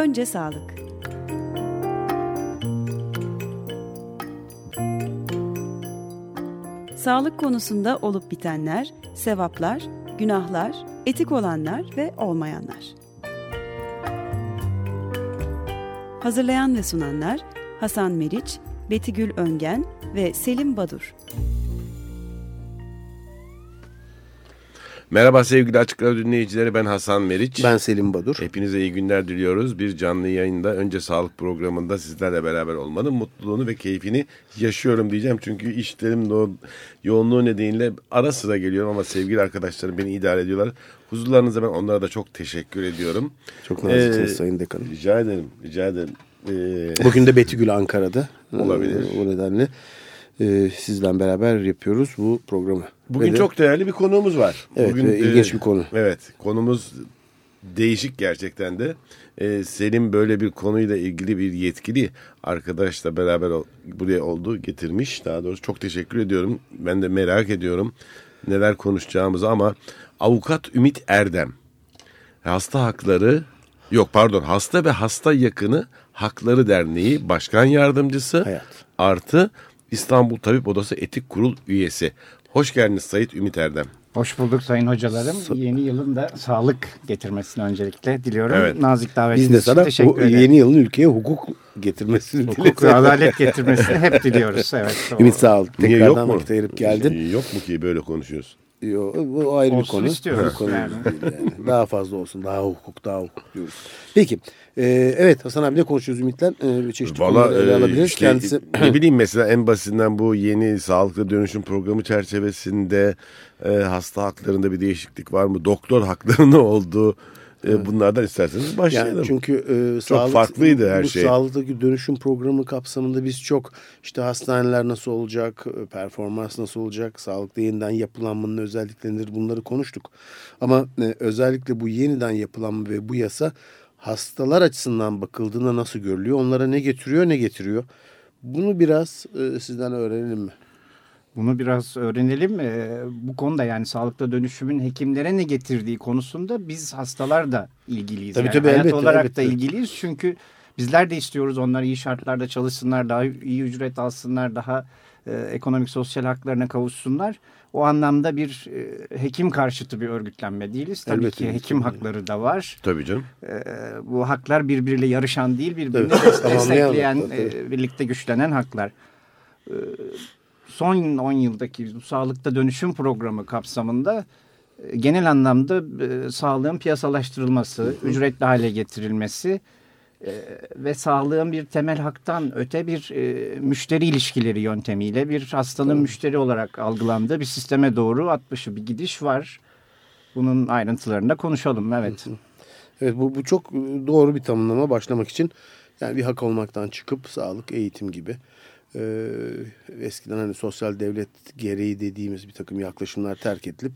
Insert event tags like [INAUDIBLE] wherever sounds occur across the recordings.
Önce sağlık. Sağlık konusunda olup bitenler, sevaplar, günahlar, etik olanlar ve olmayanlar. Hazırlayan ve sunanlar Hasan Meriç, Betigül Öngen ve Selim Badur. Merhaba sevgili Açık Radyo dinleyicileri ben Hasan Meriç. Ben Selim Badur. Hepinize iyi günler diliyoruz. Bir canlı yayında önce sağlık programında sizlerle beraber olmanın mutluluğunu ve keyfini yaşıyorum diyeceğim. Çünkü işlerim yoğunluğu nedeniyle ara sıra geliyorum ama sevgili arkadaşlarım beni idare ediyorlar. Huzurlarınıza ben onlara da çok teşekkür ediyorum. Çok naziksiniz ee, Sayın Dekanım. Rica ederim, rica ederim. Ee, Bugün de Betigül Ankara'da. Olabilir. O nedenle e, sizden beraber yapıyoruz bu programı. Bugün de, çok değerli bir konuğumuz var. Evet Bugün, ilginç e, bir konu. Evet konumuz değişik gerçekten de. E, Selim böyle bir konuyla ilgili bir yetkili arkadaşla beraber buraya oldu getirmiş. Daha doğrusu çok teşekkür ediyorum. Ben de merak ediyorum neler konuşacağımızı ama avukat Ümit Erdem hasta hakları yok pardon hasta ve hasta yakını hakları derneği başkan yardımcısı Hayat. artı İstanbul Tabip Odası Etik Kurul üyesi. Hoş geldiniz Sayit Ümit Erdem. Hoş bulduk sayın hocalarım. Yeni yılın da sağlık getirmesini öncelikle diliyorum. Evet. Nazik davetiniz Biz de sana teşekkür ederim. Yeni yılın ülkeye hukuk getirmesini Hukuk dileriz. ve adalet getirmesini hep diliyoruz. Evet, [LAUGHS] Ümit sağ ol. Tekrardan Niye yok mu? vakit ayırıp geldin. Yok mu ki böyle konuşuyorsun? Yok, bu ayrı olsun bir konu. istiyoruz. Konu yani. yani. Daha fazla olsun. Daha hukuk, daha hukuk diyoruz. Peki. E, evet Hasan abi ne konuşuyoruz Ümit'ten? E, çeşitli Valla e, alabiliriz. Işte, Kendisi... ne bileyim mesela en basitinden bu yeni sağlıklı dönüşüm programı çerçevesinde e, hasta haklarında bir değişiklik var mı? Doktor haklarının [LAUGHS] olduğu Evet. Bunlardan isterseniz başlayalım. Yani çünkü e, çok sağlık, farklıydı her bu şey. Bu sağlıktaki dönüşüm programı kapsamında biz çok işte hastaneler nasıl olacak, e, performans nasıl olacak, sağlıkta yeniden yapılanmanın özellikleridir bunları konuştuk. Ama e, özellikle bu yeniden yapılanma ve bu yasa hastalar açısından bakıldığında nasıl görülüyor, onlara ne getiriyor ne getiriyor. Bunu biraz e, sizden öğrenelim mi? Bunu biraz öğrenelim. Ee, bu konuda yani sağlıkta dönüşümün hekimlere ne getirdiği konusunda biz hastalar da ilgiliyiz. Tabii yani tabii hayat elbette, olarak elbette. da ilgiliyiz. Çünkü bizler de istiyoruz onlar iyi şartlarda çalışsınlar, daha iyi ücret alsınlar, daha e, ekonomik sosyal haklarına kavuşsunlar. O anlamda bir e, hekim karşıtı bir örgütlenme değiliz. Tabii elbette, ki hekim tabii. hakları da var. Tabii canım. E, bu haklar birbiriyle yarışan değil, birbirini destekleyen, e, birlikte güçlenen haklar. E, son 10 yıldaki bu sağlıkta dönüşüm programı kapsamında e, genel anlamda e, sağlığın piyasalaştırılması, ücretli hale getirilmesi e, ve sağlığın bir temel haktan öte bir müşteri ilişkileri yöntemiyle bir hastanın müşteri olarak algılandığı bir sisteme doğru atmışı bir gidiş var. Bunun ayrıntılarını da konuşalım. Evet. Evet bu, bu çok doğru bir tanımlama başlamak için. Yani bir hak olmaktan çıkıp sağlık, eğitim gibi e, eskiden hani sosyal devlet gereği dediğimiz bir takım yaklaşımlar terk edilip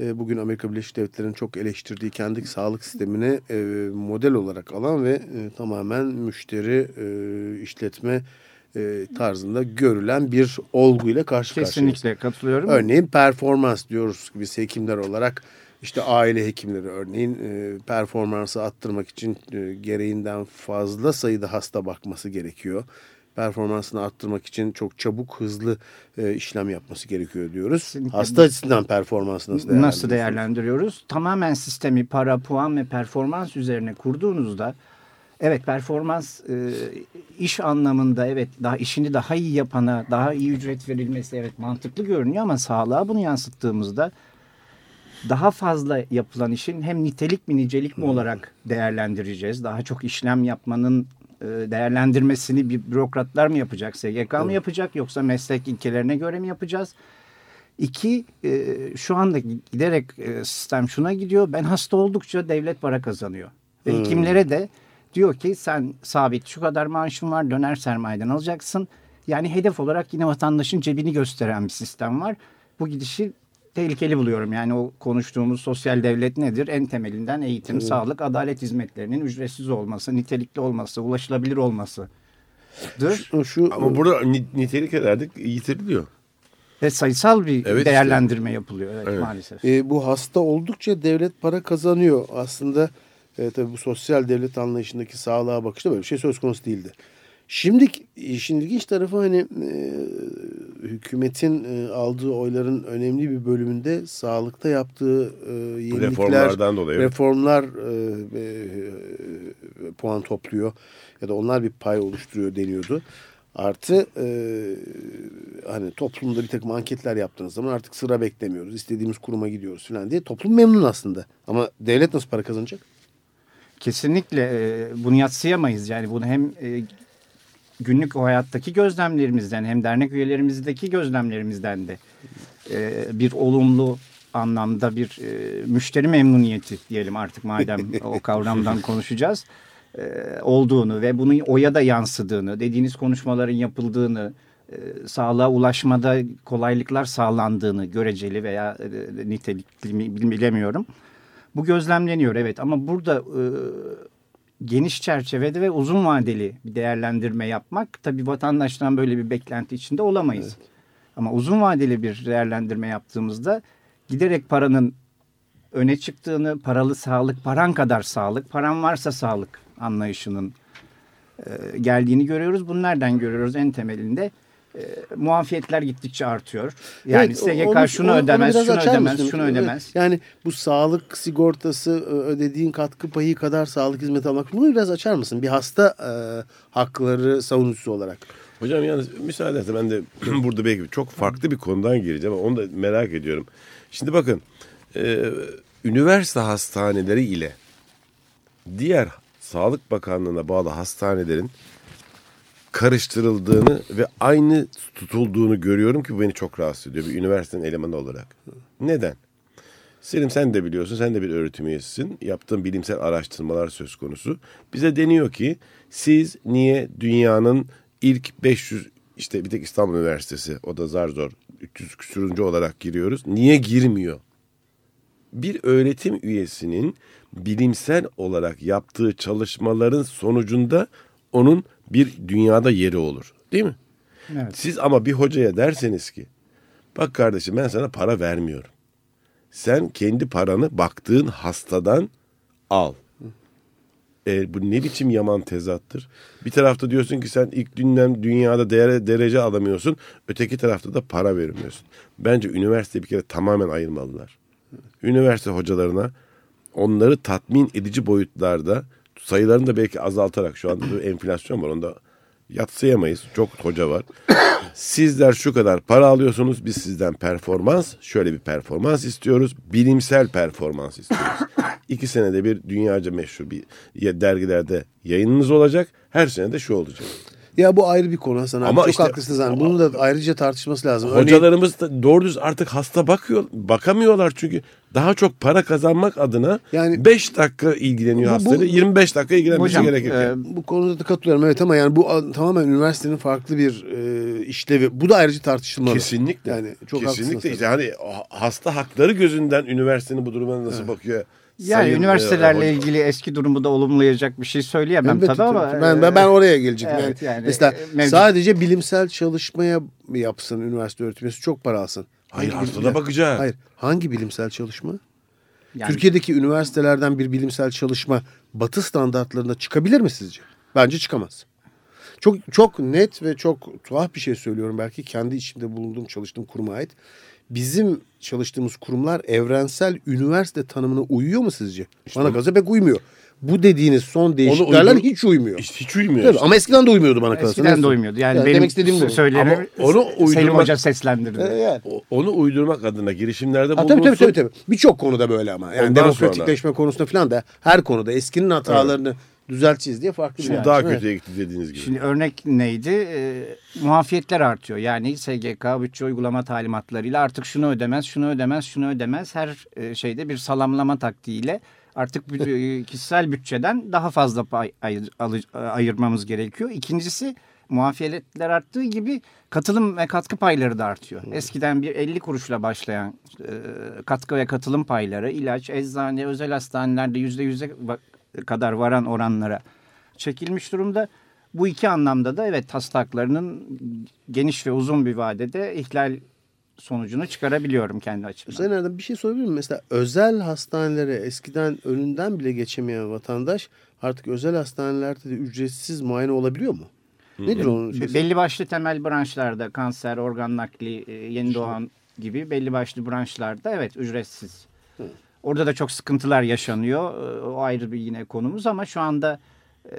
e, bugün Amerika Birleşik Devletleri'nin çok eleştirdiği kendi sağlık sistemini e, model olarak alan ve e, tamamen müşteri e, işletme e, tarzında görülen bir olguyla karşı karşıyayız. Kesinlikle katılıyorum. Örneğin performans diyoruz biz hekimler olarak. İşte aile hekimleri örneğin e, performansı arttırmak için e, gereğinden fazla sayıda hasta bakması gerekiyor performansını arttırmak için çok çabuk hızlı e, işlem yapması gerekiyor diyoruz. Kesinlikle. Hasta açısından performansı nasıl değerlendiriyoruz? Nasıl değerlendiriyoruz? Tamamen sistemi para, puan ve performans üzerine kurduğunuzda evet performans e, iş anlamında evet daha işini daha iyi yapana daha iyi ücret verilmesi evet mantıklı görünüyor ama sağlığa bunu yansıttığımızda daha fazla yapılan işin hem nitelik mi nicelik mi olarak değerlendireceğiz. Daha çok işlem yapmanın değerlendirmesini bir bürokratlar mı yapacak, SGK mı yapacak yoksa meslek ilkelerine göre mi yapacağız? İki, e, şu anda giderek e, sistem şuna gidiyor. Ben hasta oldukça devlet para kazanıyor. Ve hmm. hekimlere de diyor ki sen sabit şu kadar maaşın var döner sermayeden alacaksın. Yani hedef olarak yine vatandaşın cebini gösteren bir sistem var. Bu gidişi tehlikeli buluyorum. Yani o konuştuğumuz sosyal devlet nedir? En temelinden eğitim, evet. sağlık, adalet hizmetlerinin ücretsiz olması, nitelikli olması, ulaşılabilir olması. Şu, şu, Ama burada nitelik herhalde yitiriliyor. Ve sayısal bir evet değerlendirme işte. yapılıyor evet, evet. maalesef. E, bu hasta oldukça devlet para kazanıyor. Aslında e, tabii bu sosyal devlet anlayışındaki sağlığa bakışta böyle bir şey söz konusu değildi. Şimdi işin ilginç tarafı hani e, hükümetin e, aldığı oyların önemli bir bölümünde sağlıkta yaptığı e, yenilikler, Reformlardan dolayı. reformlar e, e, puan topluyor ya da onlar bir pay oluşturuyor deniyordu. Artı e, hani toplumda bir takım anketler yaptığınız zaman artık sıra beklemiyoruz. istediğimiz kuruma gidiyoruz falan diye. Toplum memnun aslında. Ama devlet nasıl para kazanacak? Kesinlikle e, bunu yatsıyamayız. Yani bunu hem e, günlük o hayattaki gözlemlerimizden hem dernek üyelerimizdeki gözlemlerimizden de e, bir olumlu anlamda bir e, müşteri memnuniyeti diyelim artık madem o [LAUGHS] kavramdan konuşacağız e, olduğunu ve bunun oya da yansıdığını dediğiniz konuşmaların yapıldığını e, sağlığa ulaşmada kolaylıklar sağlandığını göreceli veya e, nitelikli mi bilemiyorum. Bu gözlemleniyor evet ama burada e, geniş çerçevede ve uzun vadeli bir değerlendirme yapmak tabii vatandaştan böyle bir beklenti içinde olamayız. Evet. Ama uzun vadeli bir değerlendirme yaptığımızda giderek paranın öne çıktığını, paralı sağlık, paran kadar sağlık, paran varsa sağlık anlayışının geldiğini görüyoruz. Bunu nereden görüyoruz? En temelinde e, muafiyetler gittikçe artıyor. Yani evet, SGK onu, şunu onu, ödemez, onu şunu ödemez, mısın? şunu ödemez. Yani bu sağlık sigortası e, ödediğin katkı payı kadar sağlık hizmeti almak. Bunu biraz açar mısın? Bir hasta e, hakları savunucusu olarak. Hocam yalnız müsaade etse ben de [CLEARS THROAT] burada belki çok farklı bir konudan gireceğim ama onu da merak ediyorum. Şimdi bakın e, üniversite hastaneleri ile diğer Sağlık Bakanlığı'na bağlı hastanelerin karıştırıldığını ve aynı tutulduğunu görüyorum ki bu beni çok rahatsız ediyor bir üniversitenin elemanı olarak. Neden? Selim sen de biliyorsun sen de bir öğretim üyesisin. Yaptığın bilimsel araştırmalar söz konusu. Bize deniyor ki siz niye dünyanın ilk 500 işte bir tek İstanbul Üniversitesi o da zar zor 300 küsürüncü olarak giriyoruz. Niye girmiyor? Bir öğretim üyesinin bilimsel olarak yaptığı çalışmaların sonucunda onun bir dünyada yeri olur. Değil mi? Evet. Siz ama bir hocaya derseniz ki bak kardeşim ben sana para vermiyorum. Sen kendi paranı baktığın hastadan al. E, bu ne biçim yaman tezattır? Bir tarafta diyorsun ki sen ilk dünden dünyada değer, derece alamıyorsun. Öteki tarafta da para vermiyorsun. Bence üniversite bir kere tamamen ayırmalılar. Üniversite hocalarına onları tatmin edici boyutlarda sayılarını da belki azaltarak şu anda bir enflasyon var onda yatsıyamayız. Çok hoca var. Sizler şu kadar para alıyorsunuz. Biz sizden performans, şöyle bir performans istiyoruz. Bilimsel performans istiyoruz. İki senede bir dünyaca meşhur bir dergilerde yayınınız olacak. Her sene de şu olacak. Ya bu ayrı bir konu Hasan abi. Ama Çok işte, haklısınız. Yani. Bunu da ayrıca tartışması lazım. Hocalarımız da doğru düz artık hasta bakıyor, bakamıyorlar çünkü daha çok para kazanmak adına yani 5 dakika ilgileniyor hastayla 25 dakika ilgilenmesi gerekirken. E, bu konuda da katılıyorum evet ama yani bu tamamen üniversitenin farklı bir e, işlevi. Bu da ayrıca tartışılmalı. Kesinlikle. Yani çok Kesinlikle. Hani hasta hakları gözünden üniversitenin bu duruma nasıl evet. bakıyor? Yani Sayın, üniversitelerle e, ilgili eski durumu da olumlayacak bir şey söyleyemem Elbette, tabii ama. Ben, ben, ben oraya geleceğim. Evet, yani, yani, mesela e, mevcut. sadece bilimsel çalışmaya yapsın üniversite öğretmesi çok para alsın. Hayır hastada bakacak. Hayır. Hangi bilimsel çalışma? Yani, Türkiye'deki üniversitelerden bir bilimsel çalışma batı standartlarında çıkabilir mi sizce? Bence çıkamaz. Çok çok net ve çok tuhaf bir şey söylüyorum belki kendi içimde bulunduğum çalıştığım kuruma ait bizim çalıştığımız kurumlar evrensel üniversite tanımına uyuyor mu sizce? İşte Bana kalırsa pek uymuyor. Bu dediğiniz son değişikliklerle uydur... hiç uymuyor. İşte hiç uymuyor. Evet, işte. Ama eskiden de uymuyordu bana kalırsa. Eskiden de uymuyordu. Yani, yani benim demek istediğim bu. Söylerim, ama onu uydurmak, Selim Hoca seslendirdi. Evet, yani. Onu uydurmak adına girişimlerde bulunsun. Tabii tabii tabii. tabii. Birçok konuda böyle ama. Yani Ondan demokratikleşme sonra... konusunda falan da her konuda eskinin hatalarını evet düzelteceğiz diye farklı Şimdi bir daha kötüye evet. gitti dediğiniz gibi. Şimdi örnek neydi? E, muafiyetler artıyor. Yani SGK bütçe uygulama talimatlarıyla artık şunu ödemez, şunu ödemez, şunu ödemez. Her e, şeyde bir salamlama taktiğiyle artık e, kişisel bütçeden daha fazla pay ayır, ayırmamız gerekiyor. İkincisi muafiyetler arttığı gibi katılım ve katkı payları da artıyor. Eskiden bir 50 kuruşla başlayan e, katkı ve katılım payları ilaç, eczane, özel hastanelerde yüzde yüze kadar varan oranlara çekilmiş durumda. Bu iki anlamda da evet hasta haklarının geniş ve uzun bir vadede ihlal sonucunu çıkarabiliyorum kendi açımdan. Sayın Erdem bir şey sorabilir miyim? Mesela özel hastanelere eskiden önünden bile geçemeyen vatandaş artık özel hastanelerde de ücretsiz muayene olabiliyor mu? Nedir onun şeysi? Belli başlı temel branşlarda kanser, organ nakli, e, yeni doğan gibi belli başlı branşlarda evet ücretsiz. Orada da çok sıkıntılar yaşanıyor. E, O ayrı bir yine konumuz ama şu anda e,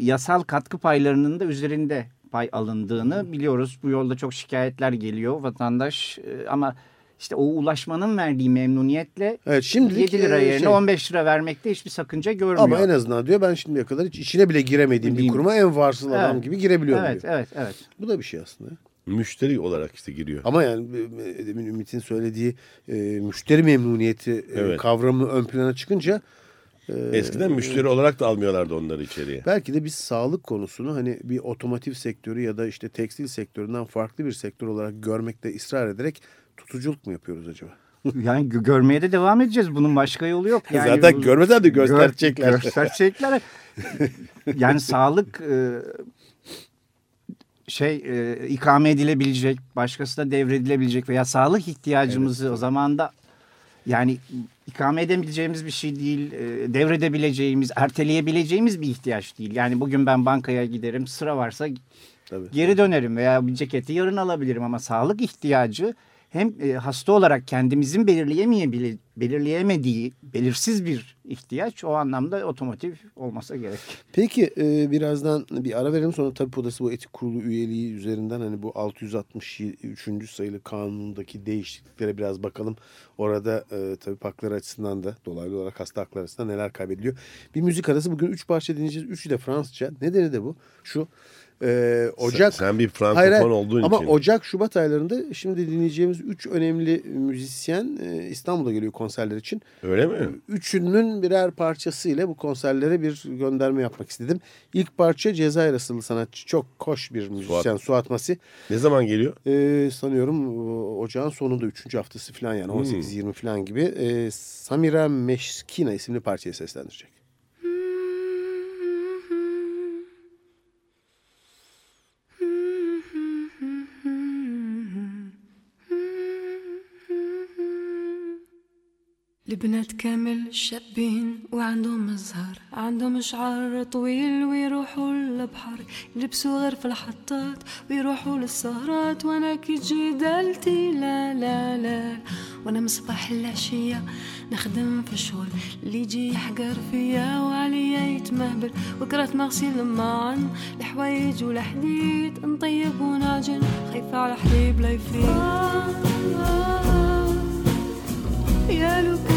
yasal katkı paylarının da üzerinde pay alındığını biliyoruz. Bu yolda çok şikayetler geliyor vatandaş e, ama işte o ulaşmanın verdiği memnuniyetle Evet şimdilik 7 lira e, yerine şey- 15 lira vermekte hiçbir sakınca görmüyor. Ama en azından diyor ben şimdiye kadar hiç içine bile giremediğim bir kuruma en varsıl adam Evet. gibi girebiliyorum Evet, diyor. evet, evet. Bu da bir şey aslında. Müşteri olarak işte giriyor. Ama yani e, demin Ümit'in söylediği e, müşteri memnuniyeti e, Evet. kavramı ön plana çıkınca e, Eskiden müşteri olarak da almıyorlardı onları içeriye. belki de biz sağlık konusunu hani bir otomotiv sektörü ya da işte tekstil sektöründen farklı bir sektör olarak görmekte ısrar ederek tutuculuk mu yapıyoruz acaba? [LAUGHS] Yani gö- görmeye de devam edeceğiz. Bunun başka yolu yok. Yani Zaten görmeden de Gör- gösterecekler. gösterecekler. [LAUGHS] yani sağlık e, şey e, ikame edilebilecek, başkasına devredilebilecek veya sağlık ihtiyacımızı o zaman da yani ikame edebileceğimiz bir şey değil, e, devredebileceğimiz, erteleyebileceğimiz bir ihtiyaç değil. Yani bugün ben bankaya giderim, sıra varsa Tabii. geri dönerim veya bir ceketi yarın alabilirim ama sağlık ihtiyacı hem e, hasta olarak kendimizin belirleyemeyebile, belirleyemediği belirsiz bir ihtiyaç o anlamda otomotiv olmasa gerek. Peki e, birazdan bir ara verelim sonra tabii odası bu etik kurulu üyeliği üzerinden hani bu 663. sayılı kanundaki değişikliklere biraz bakalım. Orada e, tabii hakları açısından da dolaylı olarak hasta hakları açısından neler kaybediliyor. Bir müzik arası bugün 3 parça dinleyeceğiz. Üçü de Fransızca. Nedeni de bu. Şu e, Ocak Sen, sen bir frankofon Hayır, olduğun Ama için. Ocak Şubat aylarında şimdi dinleyeceğimiz üç önemli müzisyen e, İstanbul'a geliyor konserler için. Öyle mi? Üçünün birer parçasıyla bu konserlere bir gönderme yapmak istedim. İlk parça Cezayir asıllı sanatçı çok hoş bir müzisyen Suat Masi. Ne zaman geliyor? E, sanıyorum ocağın sonunda üçüncü haftası falan yani 18-20 falan gibi. E, Samira Meşkina isimli parçayı seslendirecek. البنات كامل شابين وعندهم الزهر عندهم شعر طويل ويروحوا للبحر يلبسوا غير في الحطات ويروحوا للسهرات. وأنا كي تجي دالتي لا لا لا وأنا من صباح العشية نخدم في الشغل اللي يجي يحقر فيا وعليا يتمهبل. وكرات مغسيل معن الحوايج والحديد نطيب ونعجن خايفة على حبيب لا يفيد. يا لو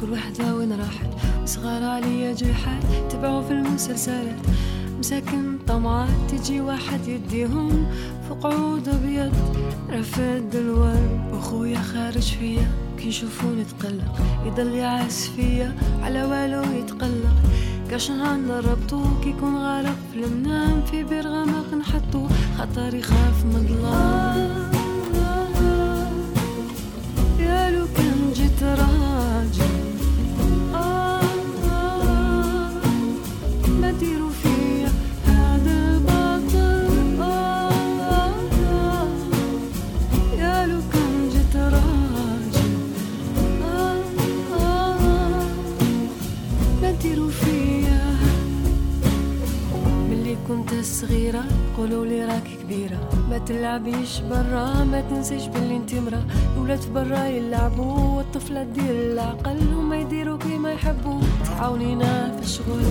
كل وحدة وين راحت؟ صغار عليا جيحات تبعوا في المسلسلات. مساكن طمعات تجي واحد يديهم في قعود أبيض. رفد الورد وأخويا خارج فيا. كي يشوفوني تقلق يضل يعس فيا. على والو يتقلق. كاش نهار نربطو كي يكون غارق في المنام. في بير غامق نحطو خاطر يخاف من الظلام يا لو كان جيت راجل كنت صغيرة قولوا لي راكي كبيرة. ما تلعبيش برا ما تنسيش باللي انت مرا الولاد برا يلعبوا والطفلة دير العقل هما يديروا كيما يحبوا. تعاونينا في الشغل.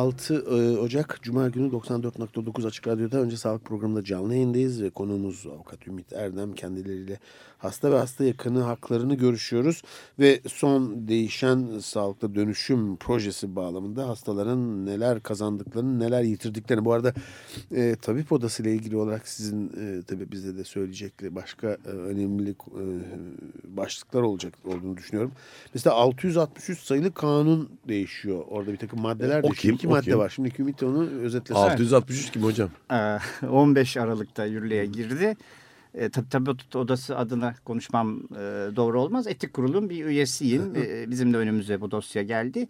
6 e, Ocak Cuma günü 94.9 Açık Radyo'da önce sağlık programında canlı yayındayız ve konuğumuz avukat Ümit Erdem kendileriyle hasta ve hasta yakını haklarını görüşüyoruz ve son değişen sağlıkta dönüşüm projesi bağlamında hastaların neler kazandıklarını neler yitirdiklerini bu arada e, tabip odası ile ilgili olarak sizin e, tabii bize de söyleyecekleri başka e, önemli e, başlıklar olacak olduğunu düşünüyorum. Mesela 663 sayılı kanun değişiyor. Orada bir takım maddeler O değişiyor. kim? Madde kim? var. Şimdi Ümit onu özetlesin. 663 kim hocam? Ee, [LAUGHS] 15 Aralık'ta yürürlüğe girdi. E, tabii tabii odası adına konuşmam e, doğru olmaz. Etik kurulun bir üyesiyim. E, bizim de önümüze bu dosya geldi.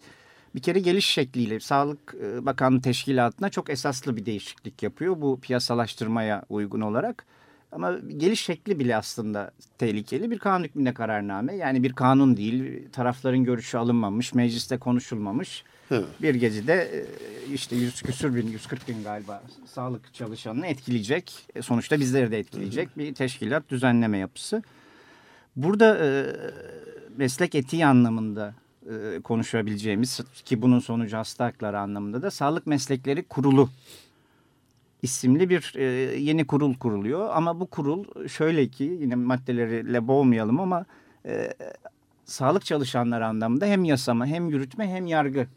Bir kere geliş şekliyle Sağlık e, Bakanlığı Teşkilatı'na çok esaslı bir değişiklik yapıyor. Bu piyasalaştırmaya uygun olarak. Ama geliş şekli bile aslında tehlikeli. Bir kanun hükmünde kararname. Yani bir kanun değil. Tarafların görüşü alınmamış. Mecliste konuşulmamış. Hı. Bir gecede e, işte 100 küsür bin, 140 bin galiba sağlık çalışanını etkileyecek. E, Sonuçta bizleri de etkileyecek bir teşkilat düzenleme yapısı. Burada e, meslek etiği anlamında e, konuşabileceğimiz ki bunun sonucu hasta hakları anlamında da Sağlık Meslekleri Kurulu isimli bir e, yeni kurul kuruluyor. Ama bu kurul şöyle ki yine maddeleriyle boğmayalım ama e, sağlık çalışanları anlamında hem yasama hem yürütme hem yargı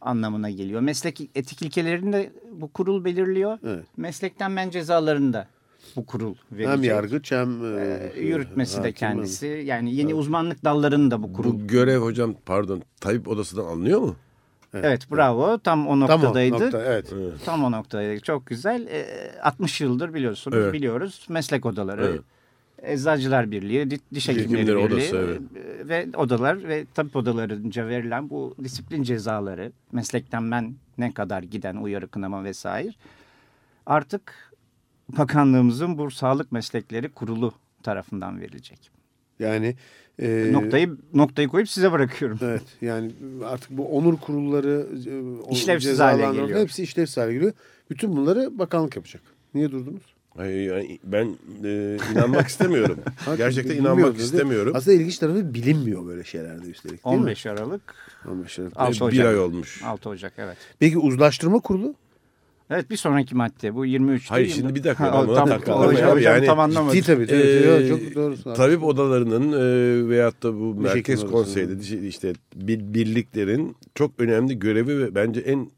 anlamına geliyor. Meslek etik ilkelerini de bu kurul belirliyor. Evet. Meslekten men cezalarını da bu kurul verecek. Hem yargıç hem e, Ee, yürütmesi de kendisi. Yani yeni uzmanlık dallarını da bu kurul. Bu görev hocam pardon tabip odasından anlıyor mu? Evet, bravo. Tam o Tam o noktadaydı. nokta, evet. Tam o noktadaydı. Çok güzel. Ee, 60 yıldır biliyorsunuz. Evet. Biliyoruz. Meslek odaları. Evet. Eczacılar Birliği, di- Diş Hekimleri Birliği Odası, evet. e, ve odalar ve tabip odalarınca verilen bu disiplin cezaları, meslekten men ne kadar giden uyarı, kınama vesaire artık bakanlığımızın bu sağlık meslekleri kurulu tarafından verilecek. Yani e, noktayı noktayı koyup size bırakıyorum. Evet yani artık bu onur kurulları e, İşlevsiz hale geliyor. Hepsi işlevsiz hale geliyor. Bütün bunları bakanlık yapacak. Niye durdunuz? Yani ben e, inanmak [LAUGHS] istemiyorum. Gerçekten inanmak istemiyorum. Aslında ilginç tarafı bilinmiyor böyle şeylerde üstelik değil 15 Aralık, mi? 15 Aralık. 6 bir Ocak. ay olmuş. 6 Ocak evet. Peki uzlaştırma kurulu? Evet bir sonraki madde bu 23. Hayır, değil mi? şimdi bir dakika, Ha, tam, takıldım. hocam, hocam yani tam anlamadım. Ciddi tabii. tabii, Ee, çok doğru. tabip odalarının e, veyahut da bu Diş merkez konseyde diş- işte bir, birliklerin çok önemli görevi ve bence en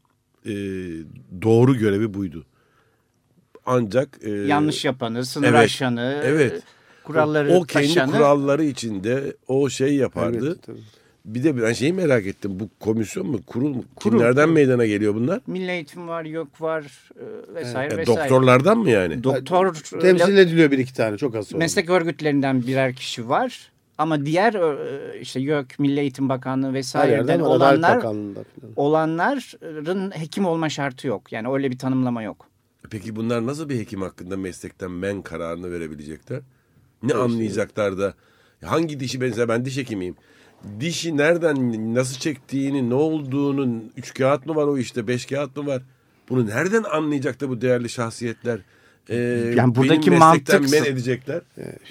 e, doğru görevi buydu. Ancak e, Yanlış yapanı, sınır evet, aşanı, evet. kuralları o kendi taşıyanı kuralları içinde o şey yapardı. Evet, tabii. Bir de ben şeyi merak ettim. Bu komisyon mu, kurul mu? Kurul, Kimlerden kurul. meydana geliyor bunlar? Milli eğitim var, yok var e, vesaire E, vesaire. doktorlardan mı yani? Doktor Temsil ediliyor bir iki tane çok az sonra. meslek örgütlerinden birer kişi var. Ama diğer e, işte YÖK, Milli Eğitim Bakanlığı vesaireden olanlar olanların hekim olma şartı yok. Yani öyle bir tanımlama yok. Peki bunlar nasıl bir hekim hakkında meslekten men kararını verebilecekler? Ne anlayacaklar da? Hangi dişi mesela ben diş hekimiyim. Dişi nereden nasıl çektiğini, ne olduğunu, üç kağıt mı var o işte, beş kağıt mı var? Bunu nereden anlayacak da bu değerli şahsiyetler? Ee, Yani buradaki mantık- men edecekler.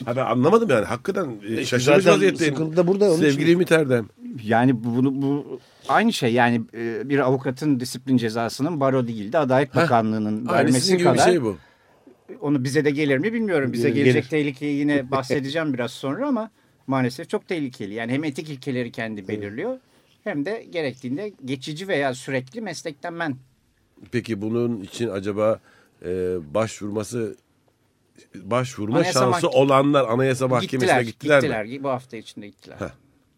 Ha ben anlamadım yani. Hakikaten e, şaşırmış zaten vaziyetteyim. sıkıntı da burada, onun Sevgili için. Erdem. Yani bu- bunu bu aynı şey yani e, bir avukatın disiplin cezasının baro değil de Adalet Bakanlığı'nın Aynı vermesi gibi kadar. bir şey bu. Onu bize de gelir mi bilmiyorum. Bize Gelir, gelecek gelir. tehlikeyi yine bahsedeceğim biraz sonra ama maalesef çok tehlikeli. Yani hem etik ilkeleri kendi belirliyor hem de gerektiğinde geçici veya sürekli meslekten men. Peki bunun için acaba e, başvurması başvurma Anayasa şansı olanlar Anayasa Mahkemesi'ne gittiler, gittiler. mi? Bu hafta içinde gittiler. Heh.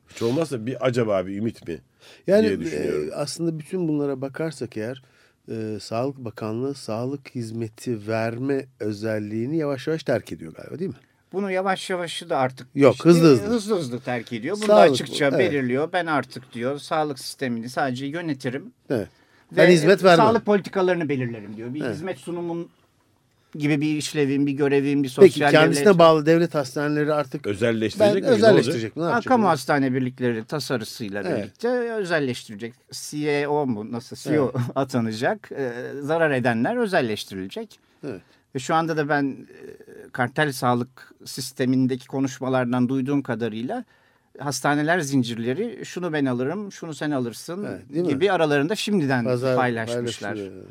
Hiç olmazsa bir acaba bir ümit mi? Yani diye düşünüyorum. e, aslında bütün bunlara bakarsak eğer e, Sağlık Bakanlığı sağlık hizmeti verme özelliğini yavaş yavaş terk ediyor galiba değil mi? Bunu yavaş yavaş da artık Yok, hızlı hızlı. hızlı hızlı terk ediyor. Bunu Sağlık da bu, açıkça evet. belirliyor. Ben artık diyor sağlık sistemini sadece yönetirim. Evet. Ve Ben hizmet vermem. Sağlık politikalarını belirlerim diyor. Bir Evet. hizmet sunumun gibi bir işlevim, bir görevim, bir Peki sosyal kendisine devlet. bağlı devlet hastaneleri artık ben Özelleştirecek mi? Ne özelleştirecek mi? Kamu hastane birlikleri tasarısıyla Evet. birlikte özelleştirecek. CEO mu nasıl CEO [LAUGHS] atanacak. Ee, zarar edenler özelleştirilecek. Evet. Ve şu anda da ben e, kartel sağlık sistemindeki konuşmalardan duyduğum kadarıyla hastaneler zincirleri şunu ben alırım, şunu sen alırsın Evet, değil mi? gibi aralarında şimdiden Pazar paylaşmışlar. paylaşılıyor.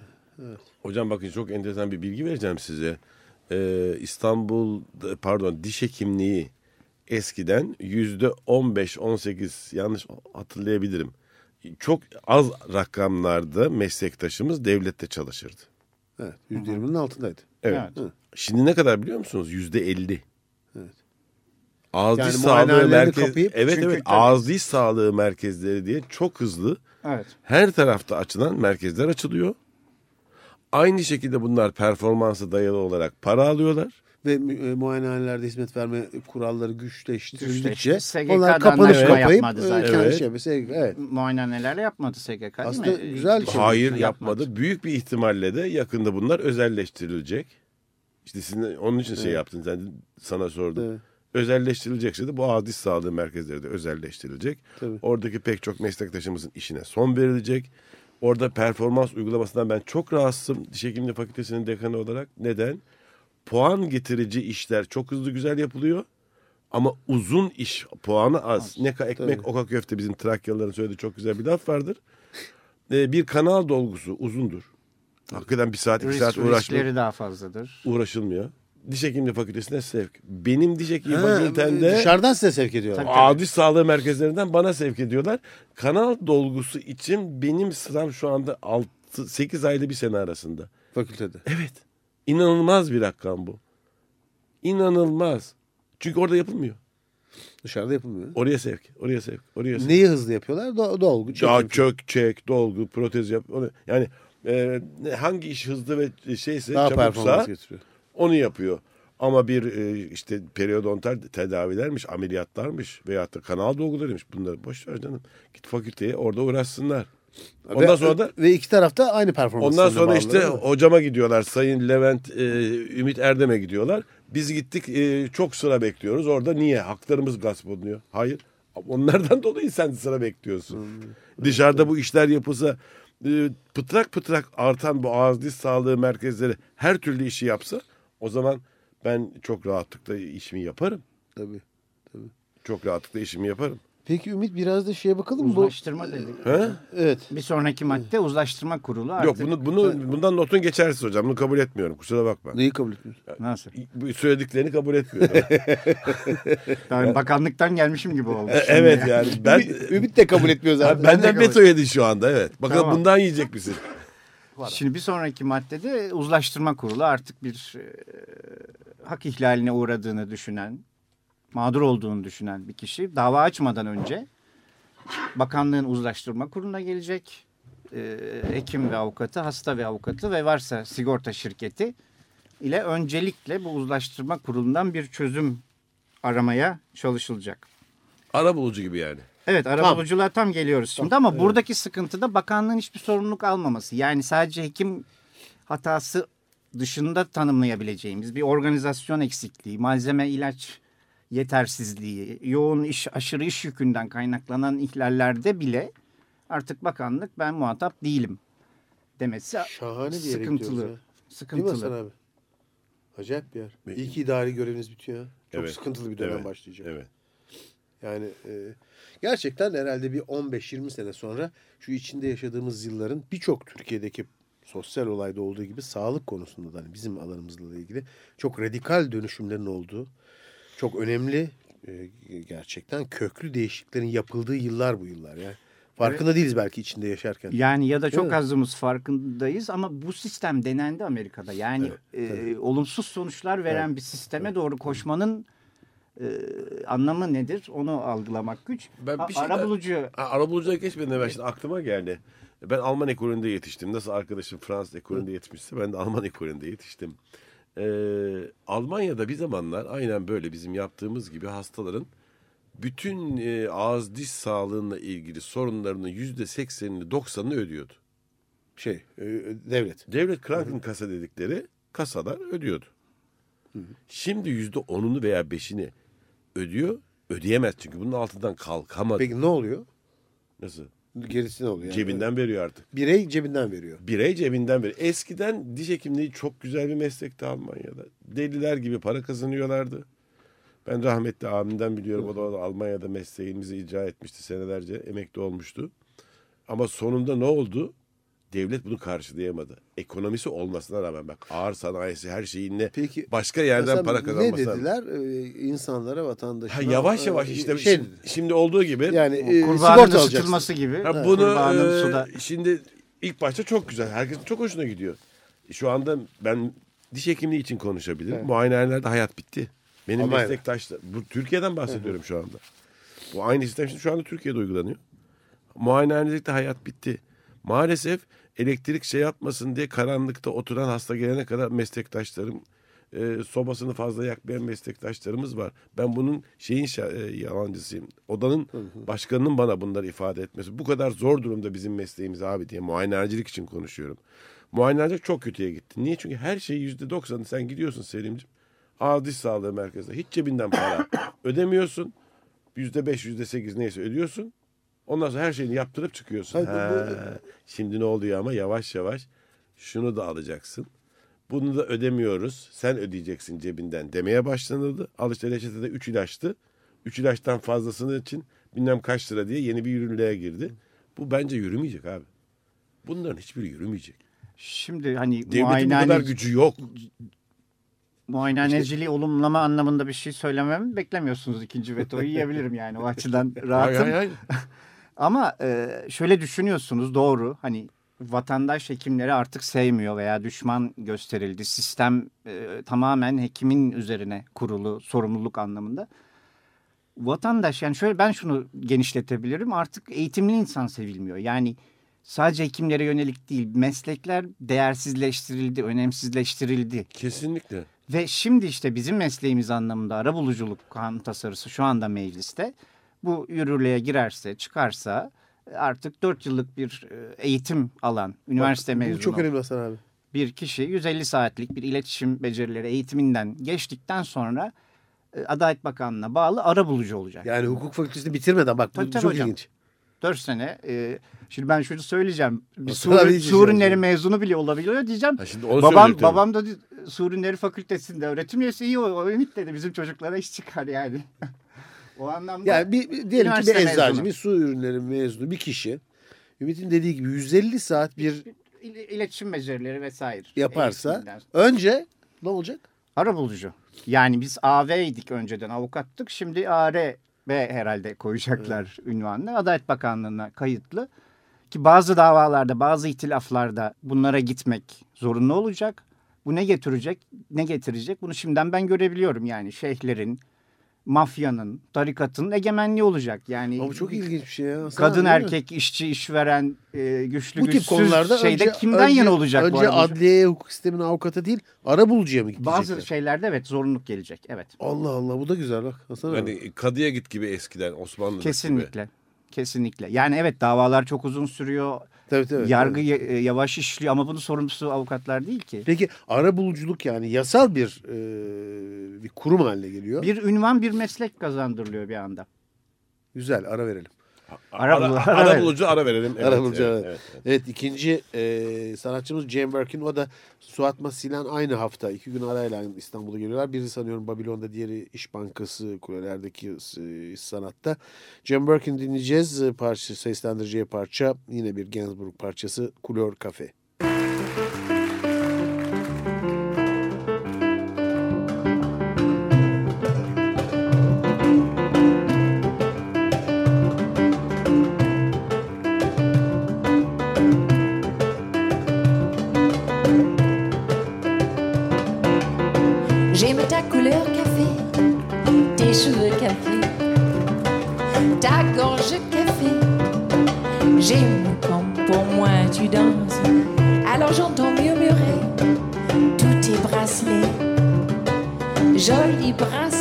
Hocam bakın çok enteresan bir bilgi vereceğim size. Ee, İstanbul pardon diş hekimliği eskiden yüzde 15-18 yanlış hatırlayabilirim. Çok az rakamlarda meslektaşımız devlette çalışırdı. Evet, %20'nin altındaydı. Evet. Evet. Şimdi ne kadar biliyor musunuz? Yüzde 50. Evet. Ağız Yani diş sağlığı merkez kapayıp- evet çünkü evet tabii- ağız diş sağlığı merkezleri diye çok hızlı Evet. her tarafta açılan merkezler açılıyor. Aynı şekilde bunlar performansa dayalı olarak para alıyorlar. Ve e, muayenehanelerde hizmet verme kuralları güçleştirildikçe onlar kapanıp anlaşma kapayıp yapmadı e, zaten. kendi Evet. şey. SGK, evet. Muayenehanelerle yapmadı SGK değil Aslında mi? güzel bir şey. Hayır yapmadı. Büyük bir ihtimalle de yakında bunlar özelleştirilecek. İşte sizin onun için şey yaptın sen sana sordum. Evet. Özelleştirilecekse de bu diş sağlığı merkezleri de özelleştirilecek. Tabii. Oradaki pek çok meslektaşımızın işine son verilecek. Orada performans uygulamasından ben çok rahatsızım diş hekimliği fakültesinin dekanı olarak. Neden? Puan getirici işler çok hızlı güzel yapılıyor. Ama uzun iş puanı az. Ne ka ekmek Tabii. oka köfte bizim Trakyalıların söylediği çok güzel bir laf vardır. Ee, bir kanal dolgusu uzundur. Hakikaten bir saat iki saat uğraşmak daha fazladır. uğraşılmıyor. Diş hekimliği fakültesine sevk. Benim diş hekimliği fakültemde Dışarıdan size sevk ediyorlar. Tabii. Aa, diş sağlığı merkezlerinden bana sevk ediyorlar. Kanal dolgusu için benim sıram şu anda 6 8 ayda bir sene arasında. Fakültede. Evet. İnanılmaz bir rakam bu. İnanılmaz. Çünkü orada yapılmıyor. Dışarıda yapılmıyor. Oraya sevk, oraya sevk, oraya sevk. Neyi hızlı yapıyorlar? Do- dolgu. çekim. Ya kök, çek, dolgu, protez yap. Yani e, hangi iş hızlı ve şeyse Daha çabuksa onu yapıyor. Ama bir e, işte periodontal tedavilermiş, ameliyatlarmış veyahut da kanal dolgularıymış. Bunları boş ver canım. Git fakülteye orada uğraşsınlar. Ondan ve, sonra da ve iki tarafta aynı performans. ondan sonra işte hocama gidiyorlar. Sayın Levent e, Ümit Erdem'e gidiyorlar. Biz gittik e, çok sıra bekliyoruz. Orada niye? Haklarımız gasp olunuyor. Hayır. Onlardan [LAUGHS] dolayı sen sıra bekliyorsun. Dışarıda bu işler yapılsa e, pıtrak pıtrak artan bu ağız diş sağlığı merkezleri her türlü işi yapsa o zaman ben çok rahatlıkla işimi yaparım. Tabii. Çok rahatlıkla işimi yaparım. Peki Ümit biraz da şeye bakalım mı? Bu, Uzlaştırma dedik. He? evet. Bir sonraki madde uzlaştırma kurulu artık. Yok bunu bunu bundan notun geçersiz hocam. Bunu kabul etmiyorum. Kusura bakma. Neyi kabul etmiyorsun? Nasıl? Bu söylediklerini kabul etmiyorum. [LAUGHS] Ben bakanlıktan gelmişim gibi oldu. [LAUGHS] Evet yani ben Ümit, de kabul etmiyor zaten. Ha, benden veto yedi şu anda evet. Bakalım Tamam. bundan yiyecek misin? [LAUGHS] Şimdi bir sonraki maddede uzlaştırma kurulu artık bir e, hak ihlaline uğradığını düşünen, mağdur olduğunu düşünen bir kişi dava açmadan önce bakanlığın uzlaştırma kuruluna gelecek. E, hekim ve avukatı, hasta ve avukatı ve varsa sigorta şirketi ile öncelikle bu uzlaştırma kurulundan bir çözüm aramaya çalışılacak. Ara bulucu gibi yani. Evet arabuluculuğa tam geliyoruz şimdi ama buradaki sıkıntı da bakanlığın hiçbir sorumluluk almaması. Yani sadece hekim hatası dışında tanımlayabileceğimiz bir organizasyon eksikliği, malzeme ilaç yetersizliği, yoğun iş aşırı iş yükünden kaynaklanan ihlallerde bile artık bakanlık ben muhatap değilim demesi Şahane sıkıntılı. ya. Değil mi Sıkıntılı. Hasan abi? Acayip bir yer. İyi ki idari göreviniz bitiyor. Çok Evet. sıkıntılı bir dönem Evet. başlayacak. Evet. Yani e, gerçekten herhalde bir 15-20 sene sonra şu içinde yaşadığımız yılların birçok Türkiye'deki sosyal olayda olduğu gibi sağlık konusunda da hani bizim alanımızla da ilgili çok radikal dönüşümlerin olduğu çok önemli e, gerçekten köklü değişikliklerin yapıldığı yıllar bu yıllar yani. Farkında değiliz belki içinde yaşarken. Yani ya da çok mi? azımız farkındayız ama bu sistem denendi Amerika'da. Yani e, olumsuz sonuçlar veren bir sisteme doğru koşmanın e, anlamı nedir? Onu algılamak güç. Ben bir şey Arabulucu Ha, Arabulucuya geçmeden evvel şimdi aklıma geldi. Ben Alman ekolünde yetiştim. Nasıl arkadaşım Fransız ekolünde yetişmişse ben de Alman ekolünde yetiştim. Ee, Almanya'da bir zamanlar aynen böyle bizim yaptığımız gibi hastaların bütün e, ağız diş sağlığıyla ilgili sorunlarının yüzde seksenini doksanını ödüyordu. Şey e, devlet. Devlet Krankenkassa dedikleri kasalar ödüyordu. Şimdi yüzde onunu veya beşini ödüyor. Ödeyemez çünkü bunun altından kalkamadı. Peki ne oluyor? Nasıl? Gerisi ne oluyor? Yani? Cebinden veriyor artık. Birey cebinden veriyor. Birey cebinden veriyor. Eskiden diş hekimliği çok güzel bir meslekti Almanya'da. Deliler gibi para kazanıyorlardı. Ben rahmetli abimden biliyorum. O da Almanya'da mesleğimizi icra etmişti senelerce. Emekli olmuştu. Ama sonunda ne oldu? Devlet bunu karşılayamadı. Ekonomisi olmasına rağmen bak ağır sanayisi her şeyinle Peki, başka yerden para kazanması. Ne dediler? Ee, insanlara, vatandaşlara. Ha, yavaş yavaş e, işte şey, şimdi, şimdi olduğu gibi. yani e, sigorta alacaksın. gibi. Ha, bunu e, suda. şimdi ilk başta çok güzel. Herkesin çok hoşuna gidiyor. Şu anda ben diş hekimliği için konuşabilirim. Evet. Muayenehanelerde hayat bitti. Benim Almanya'da. meslektaşlar. Bu Türkiye'den bahsediyorum şu anda. Bu aynı sistem şimdi şu anda Türkiye'de uygulanıyor. Muayenehanelikte hayat bitti. Maalesef elektrik şey yapmasın diye karanlıkta oturan hasta gelene kadar meslektaşlarım e, sobasını fazla yakmayan meslektaşlarımız var. Ben bunun şeyin e, yalancısıyım. Odanın başkanının bana bunları ifade etmesi. Bu kadar zor durumda bizim mesleğimiz abi diye muayenehacilik için konuşuyorum. Muayenehacilik çok kötüye gitti. Niye? Çünkü her şey yüzde doksanı sen gidiyorsun Selim'ciğim. Ağız diş sağlığı merkezine. Hiç cebinden para [COUGHS] ödemiyorsun. Yüzde beş, yüzde sekiz neyse ödüyorsun. Ondan sonra her şeyini yaptırıp çıkıyorsun. Bu- Ha, Şimdi ne oluyor ama yavaş yavaş şunu da alacaksın. Bunu da ödemiyoruz. Sen ödeyeceksin cebinden demeye başlanıldı. Al işte reçetede 3 ilaçtı. 3 ilaçtan fazlasını için bilmem kaç lira diye yeni bir yürürlüğe girdi. Bu bence yürümeyecek abi. Bunların hiçbiri yürümeyecek. Şimdi hani Devletin bu kadar gücü yok. muayenehaneciliği olumlama anlamında bir şey söylememi beklemiyorsunuz. ikinci vetoyu yiyebilirim yani o açıdan Hayır, rahatım. hayır, hayır. [LAUGHS] Ama e, şöyle düşünüyorsunuz doğru hani vatandaş hekimleri artık sevmiyor veya düşman gösterildi. Sistem e, tamamen hekimin üzerine kurulu sorumluluk anlamında. Vatandaş yani şöyle ben şunu genişletebilirim artık eğitimli insan sevilmiyor. Yani sadece hekimlere yönelik değil meslekler değersizleştirildi, önemsizleştirildi. Kesinlikle. Ve şimdi işte bizim mesleğimiz anlamında arabuluculuk kanun tasarısı şu anda mecliste. Bu yürürlüğe girerse, çıkarsa artık 4 yıllık bir e, eğitim alan, üniversite Bu mezunu çok önemli Hasan abi. bir kişi 150 saatlik bir iletişim becerileri eğitiminden geçtikten sonra e, Adalet Bakanlığı'na bağlı arabulucu olacak. Yani hukuk fakültesini bitirmeden bak bu Tabii, tabii çok hocam. ilginç. 4 sene. e, şimdi ben şunu söyleyeceğim. Bir Hasan abi su, diyeceğim su ürünleri şimdi. mezunu bile olabiliyor diyeceğim. Ha şimdi onu Babam babam da su ürünleri fakültesinde öğretim üyesi iyi o, o ümit dedi bizim çocuklara iş çıkar yani. [LAUGHS] o anlamda Yani bir, bir- diyelim ki bir eczacı, mezunu. bir su ürünleri mezunu bir kişi. Ümit'in dediği gibi 150 saat bir İl- iletişim becerileri vesaire. yaparsa önce ne olacak? Arabulucu. Yani biz AV'ydik önceden avukattık. Şimdi AR ve herhalde koyacaklar ünvanını. Adalet Bakanlığı'na kayıtlı. Ki bazı davalarda, bazı itilaflarda bunlara gitmek zorunlu olacak. Bu ne getirecek, ne getirecek? Bunu şimdiden ben görebiliyorum. Yani şeyhlerin, mafyanın, tarikatın egemenliği olacak. Yani Ama bu çok ilginç bir şey ya. Hasan kadın mi? erkek, işçi, işveren, e, güçlü bu tip güçsüz konularda şeyde önce, kimden önce, yana olacak bu Önce arabulucu? adliyeye hukuk sisteminin avukata değil ara bulucuya mı gidecekler? Bazı şeylerde evet zorunluluk gelecek. Evet. Allah Allah bu da güzel bak Hasan abi. Yani kadıya git gibi eskiden Osmanlı'da gibi. Kesinlikle. Kesinlikle. Yani evet davalar çok uzun sürüyor. Tabii, tabii, yargı tabii. e, yavaş işliyor ama bunun sorumlusu avukatlar değil ki. Peki ara buluculuk yani yasal bir e, bir kurum haline geliyor. Bir ünvan bir meslek kazandırılıyor bir anda. Güzel ara verelim. Ara Ara, ara, ara- bulucu ara verelim. Evet, Ara bulucu, evet, evet. evet. Evet ikinci e, sanatçımız Cem Birkin. O da Suat Masilan aynı hafta iki gün arayla İstanbul'a geliyorlar. Biri sanıyorum Babilon'da diğeri İş Bankası kulelerdeki e, sanatta. Cem Birkin dinleyeceğiz. E, Parça, seslendireceği parça yine bir Gainsbourg parçası Couleur Cafe. joli bracelet.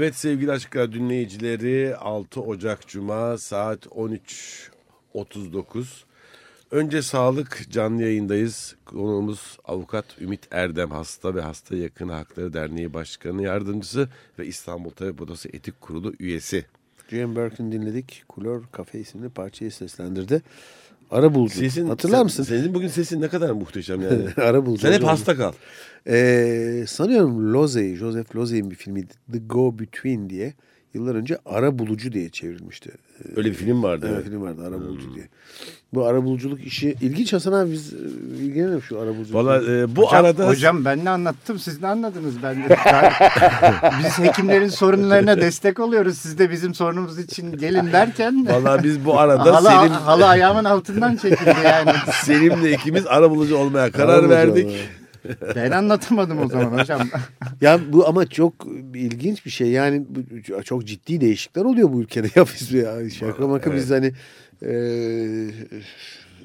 Evet sevgili Açık dinleyicileri 6 Ocak Cuma saat 13.39. Önce sağlık canlı yayındayız. Konuğumuz avukat Ümit Erdem hasta ve hasta yakın hakları derneği başkanı yardımcısı ve İstanbul Tabip Odası Etik Kurulu üyesi. Jane Birkin dinledik. Couleur Cafe isimli parçayı seslendirdi. Ara bulucu. Sesin, Hatırlar sen- mısın? Senin bugün sesin ne kadar muhteşem yani. [LAUGHS] Ara bulucu. sen hep hasta kal. Ee, sanıyorum Lozey, Joseph Lozey'in bir filmiydi. The Go Between diye. Yıllar önce Ara Bulucu diye çevrilmişti. Ee, Öyle bir film vardı. Evet, evet. film vardı Ara Bulucu diye. Bu ara buluculuk işi ilginç Hasan abi biz e, ilgilenelim şu ara buluculuk. Valla e, bu hocam, arada Hocam ben ne anlattım siz ne anladınız? Ben de, [LAUGHS] biz hekimlerin sorunlarına destek oluyoruz. Siz de bizim sorunumuz için gelin derken Valla biz bu arada halı, Selim, halı ayağımın altından çekildi yani. Selim'le ikimiz ara bulucu olmaya Ara karar verdik. olmaya. [LAUGHS] Ben anlatamadım o zaman hocam. [LAUGHS] Ya bu ama çok ilginç bir şey. Yani bu- çok ciddi değişiklikler oluyor bu ülkede. [LAUGHS] Ya biz ya şaka maka biz hani e,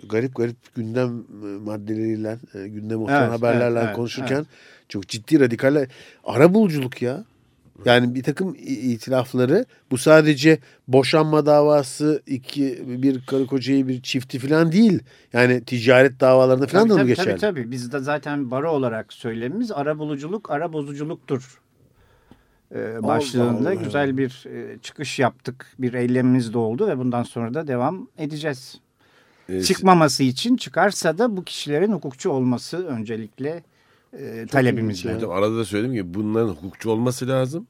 garip garip gündem maddeleriyle, e, gündem oturan Evet, haberlerle evet, evet, konuşurken çok ciddi radikaller ara buluculuk ya. Yani bir takım itilafları bu sadece boşanma davası iki bir karı kocayı bir çifti falan değil. Yani ticaret davalarında falan tabii, da mı tabii, geçerli? tabii tabii. Biz de zaten baro olarak söylemimiz ara buluculuk, ara bozuculuktur. Ee, başlığında Allah. güzel bir e, çıkış yaptık. Bir eylemimiz de oldu ve bundan sonra da devam edeceğiz. E, Çıkmaması için çıkarsa da bu kişilerin hukukçu olması öncelikle e, talebimiz. ilginç ya. Hocam arada da söyledim ki bunların hukukçu olması lazım.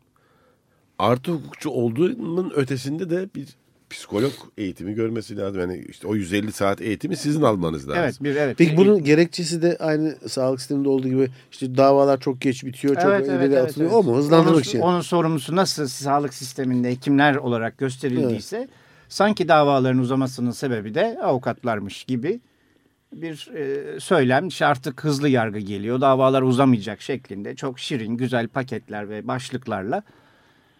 artı hukukçu olduğunun ötesinde de bir psikolog eğitimi görmesi lazım. Yani işte o 150 saat eğitimi sizin almanız lazım. Evet bir evet. Peki bir- bunun gerekçesi de aynı sağlık sisteminde olduğu gibi işte davalar çok geç bitiyor, çok Evet, ileri evet, evet, atılıyor. evet. O mu? Hızlandırmak onun, için. Onun sorumlusu nasıl sağlık sisteminde hekimler olarak gösterildiyse sanki davaların uzamasının sebebi de avukatlarmış gibi bir e, söylem. İşte artık hızlı yargı geliyor, davalar uzamayacak şeklinde çok şirin, güzel paketler ve başlıklarla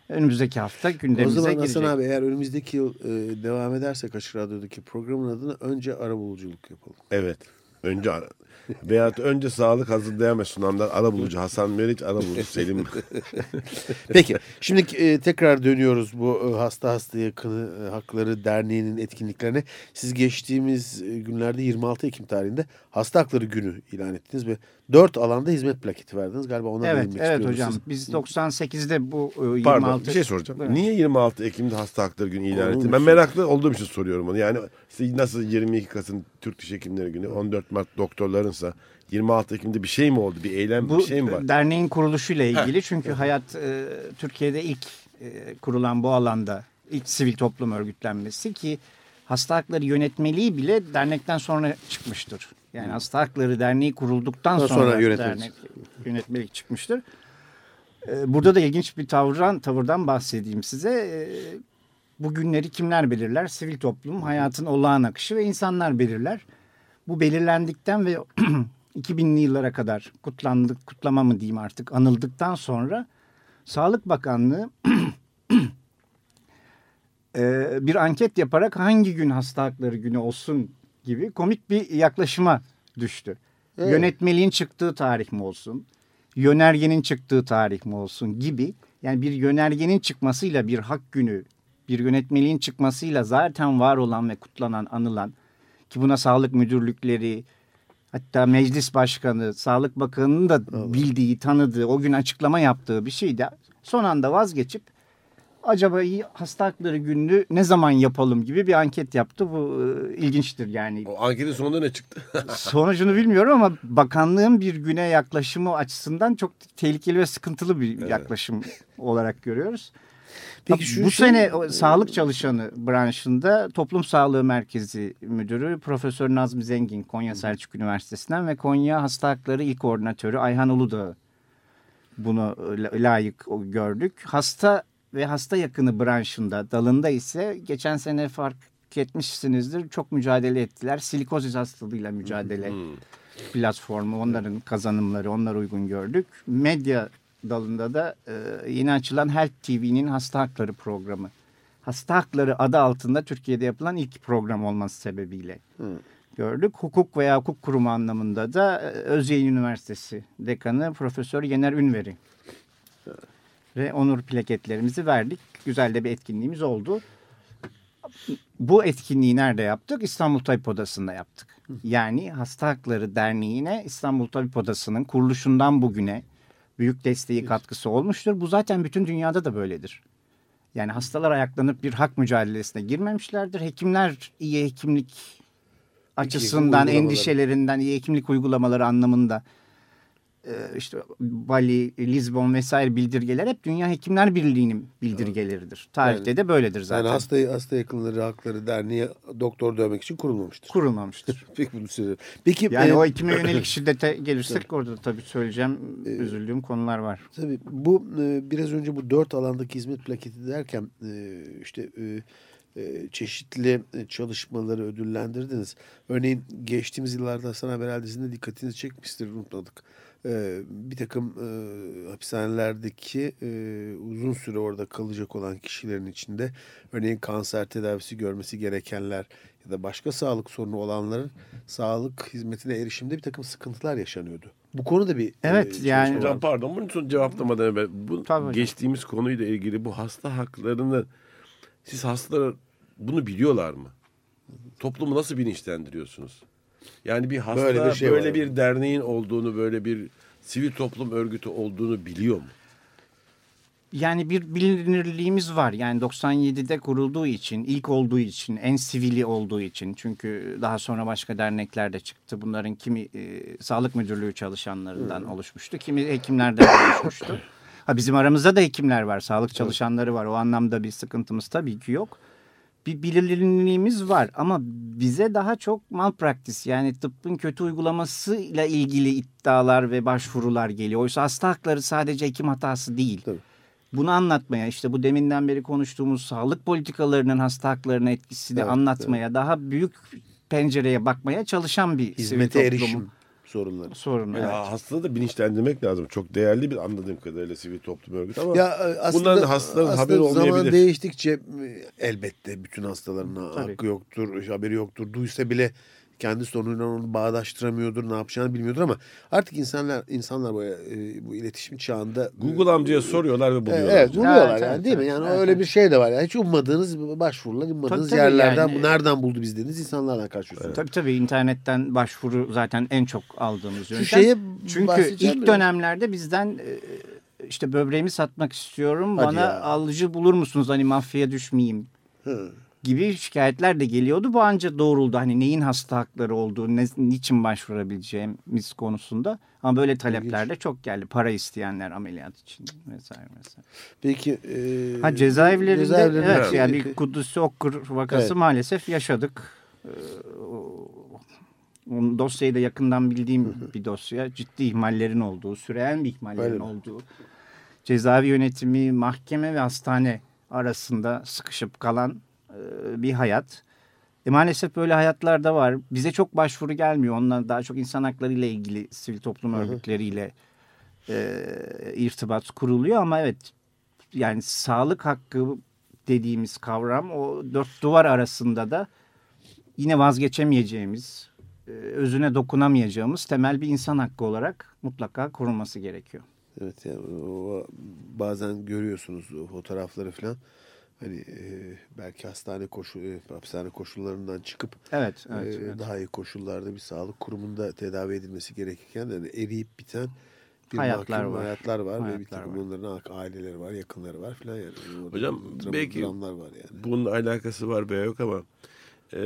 önümüzdeki hafta O gündemimize zaman girecek. Hasan abi eğer önümüzdeki yıl e, devam edersek Açık Radyo'daki programın adını önce arabuluculuk yapalım. Evet. Önce ara. [LAUGHS] Veyahut önce sağlık hazırlayan ve sunanlar arabulucu Hasan Meriç, arabulucu Selim. [LAUGHS] Peki şimdi e, tekrar dönüyoruz bu e, hasta hasta yakını e, hakları derneğinin etkinliklerine. Siz geçtiğimiz e, günlerde 26 Ekim tarihinde hasta hakları günü ilan ettiniz ve 4 alanda hizmet plaketi verdiniz. Galiba ona Evet, değinmek evet istiyorum. hocam. Siz- Biz 98'de bu e, 26 Pardon bir şey soracağım. Buyurun. Niye 26 Ekim'de hasta hakları günü ilan Onun etti? Ben meraklı olduğum için soruyorum onu. Yani nasıl 22 Kasım Türk Diş Hekimleri Günü, 14 Mart doktorlarınsa 26 Ekim'de bir şey mi oldu? Bir eylem Bu bir şey mi var? derneğin kuruluşuyla ilgili çünkü hayat e, Türkiye'de ilk e, kurulan bu alanda ilk sivil toplum örgütlenmesi ki hasta hakları yönetmeliği bile dernekten sonra çıkmıştır. Yani hasta hakları derneği kurulduktan sonra, sonra yönetmelik. dernek yönetmelik çıkmıştır. E, burada da ilginç bir tavırdan tavırdan bahsedeyim size. E, bu günleri kimler belirler? Sivil toplum, hayatın olağan akışı ve insanlar belirler. Bu belirlendikten ve [CLEARS THROAT] 2000'li yıllara kadar kutlandık, kutlama mı diyeyim artık anıldıktan sonra Sağlık Bakanlığı [CLEARS THROAT] e, bir anket yaparak hangi gün hasta hakları günü olsun gibi komik bir yaklaşıma düştü. Evet. Yönetmeliğin çıktığı tarih mi olsun, yönergenin çıktığı tarih mi olsun gibi. Yani bir yönergenin çıkmasıyla bir hak günü, bir yönetmeliğin çıkmasıyla zaten var olan ve kutlanan, anılan ki buna sağlık müdürlükleri, hatta meclis başkanı, sağlık bakanının da bildiği, tanıdığı, o gün açıklama yaptığı bir şey de son anda vazgeçip acaba iyi hasta hakları gününü ne zaman yapalım gibi bir anket yaptı. Bu e, ilginçtir yani. O anketin sonunda ne çıktı? [LAUGHS] Sonucunu bilmiyorum ama bakanlığın bir güne yaklaşımı açısından çok tehlikeli ve sıkıntılı bir yaklaşım olarak görüyoruz. Peki şu bu şey- sene sağlık çalışanı branşında Toplum Sağlığı Merkezi Müdürü Profesör Nazmi Zengin Konya Selçuk Üniversitesi'nden ve Konya Hasta Hakları İl Koordinatörü Ayhan Uludağ bunu la- layık gördük. Hasta ve hasta yakını branşında dalında ise geçen sene fark etmişsinizdir çok mücadele ettiler. Silikozis hastalığıyla mücadele platformu onların kazanımları onlar uygun gördük. Medya dalında da e, yeni açılan Health TV'nin hasta hakları programı. Hasta hakları adı altında Türkiye'de yapılan ilk program olması sebebiyle gördük. Hukuk veya hukuk kurumu anlamında da e, Özyeğin Üniversitesi Dekanı Profesör Yener Ünver'i ve onur plaketlerimizi verdik. Güzel de bir etkinliğimiz oldu. Bu etkinliği nerede yaptık? İstanbul Tabip Odası'nda yaptık. Yani Hasta Hakları Derneği'ne İstanbul Tabip Odası'nın kuruluşundan bugüne büyük desteği katkısı olmuştur. Bu zaten bütün dünyada da böyledir. Yani hastalar ayaklanıp bir hak mücadelesine girmemişlerdir. Hekimler iyi hekimlik açısından, endişelerinden, iyi hekimlik uygulamaları anlamında işte Bali, Lisbon vesaire bildirgeler hep Dünya Hekimler Birliği'nin bildirgeleridir. Tarihte Yani- de böyledir zaten. Yani hasta, hasta yakınları hakları derneği doktor dövmek için kurulmamıştır. Kurulmamıştır. [LAUGHS] Peki bunu söylüyorum. Peki Yani e, o hekime yönelik [CLEARS THROAT] şiddete gelirsek orada tabii söyleyeceğim üzüldüğüm konular var. Tabii bu e, biraz önce bu dört alandaki hizmet plaketi derken e, işte e, e, çeşitli e, çalışmaları ödüllendirdiniz. Örneğin geçtiğimiz yıllarda Hasan Haber herhalde dikkatinizi çekmiştir unutmadık. E, bir takım e, hapishanelerdeki e, uzun süre orada kalacak olan kişilerin içinde örneğin kanser tedavisi görmesi gerekenler ya da başka sağlık sorunu olanların sağlık hizmetine erişimde bir takım sıkıntılar yaşanıyordu. Bu konuda bir e, Evet, çalışma yani-. Hocam pardon bunu son cevaplamadan evvel bu Tabii hocam. geçtiğimiz konuyla ilgili bu hasta haklarını siz hastalar bunu biliyorlar mı? Toplumu nasıl bilinçlendiriyorsunuz? Yani bir hasta Böyle böyle bir şey var. bir derneğin olduğunu, böyle bir sivil toplum örgütü olduğunu biliyor mu? Yani bir bilinirliğimiz var. Yani 97'de kurulduğu için, ilk olduğu için, en sivili olduğu için. Çünkü daha sonra başka dernekler de çıktı. Bunların kimi e, sağlık müdürlüğü çalışanlarından oluşmuştu. Kimi hekimlerden oluşmuştu. [COUGHS] Ha bizim aramızda da hekimler var, sağlık çalışanları var. O anlamda bir sıkıntımız tabii ki yok. Bir bilinirliğimiz var ama bize daha çok malpraktis yani tıbbın kötü uygulamasıyla ilgili iddialar ve başvurular geliyor. Oysa hasta hakları sadece hekim hatası değil. Tabii. Bunu anlatmaya işte bu deminden beri konuştuğumuz sağlık politikalarının hasta haklarına etkisini Evet, anlatmaya daha büyük pencereye bakmaya çalışan bir Hizmete erişim sorunları. sorunu. Yani evet. hastaları da bilinçlendirmek lazım. Çok değerli bir anladığım kadarıyla sivil toplum örgütü ama Ya e, aslında bunların hastaların aslında haberi zaman olmayabilir. değiştikçe e, elbette bütün hastaların Tabii. hakkı yoktur, haberi yoktur. Duysa bile kendi sorunuyla onu bağdaştıramıyordur, ne yapacağını bilmiyordur ama artık insanlar insanlar bu, e, bu iletişim çağında Google amcaya soruyorlar ve E, buluyorlar. Evet, buluyorlar Evet, yani evet, değil mi? evet, Yani evet, öyle evet. bir şey de var. Yani hiç ummadığınız başvurular, ummadığınız tabii yerlerden yani. nereden buldu biz dediğiniz insanlarla karşılaşıyorsunuz. Tabii tabii internetten başvuru zaten en çok aldığımız yöntem. şeye Çünkü ilk mi? dönemlerde bizden e, işte böbreğimi satmak istiyorum Hadi bana ya. alıcı bulur musunuz hani mafyaya düşmeyeyim Hı. Gibi şikayetler de geliyordu. Bu anca doğruldu hani neyin hasta hakları olduğu, ne, niçin başvurabileceğimiz konusunda. Ama böyle talepler de çok geldi. Para isteyenler ameliyat için vesaire vesaire. Peki e, Ha cezaevlerinde cezaevlerinde- evet yani bir Kudüs'ü Okkur vakası Evet. maalesef yaşadık. O- onun dosyayı da yakından bildiğim bir dosya. Ciddi ihmallerin olduğu, süreyen bir ihmallerin Öyle olduğu. Cezaevi yönetimi, mahkeme ve hastane arasında sıkışıp kalan e, bir hayat. E maalesef böyle hayatlar da var. Bize çok başvuru gelmiyor. Onlar daha çok insan hakları ile ilgili sivil toplum örgütleriyle e, irtibat kuruluyor ama evet yani sağlık hakkı dediğimiz kavram o dört duvar arasında da yine vazgeçemeyeceğimiz, e, özüne dokunamayacağımız temel bir insan hakkı olarak mutlaka korunması gerekiyor. Evet yani o, bazen görüyorsunuz o fotoğrafları falan. Hani e, belki hastane koşu e, hapishane koşullarından çıkıp Evet, evet. e, evet. daha iyi koşullarda bir sağlık kurumunda tedavi edilmesi gerekirken yani eriyip biten bir Hayatlar mahkum var. hayatlar var ve bir Hayatlar takım var. onların aileleri var, yakınları var falan yani. Hocam, dram- belki- dramlar var yani. Bunun alakası var veya yok ama e,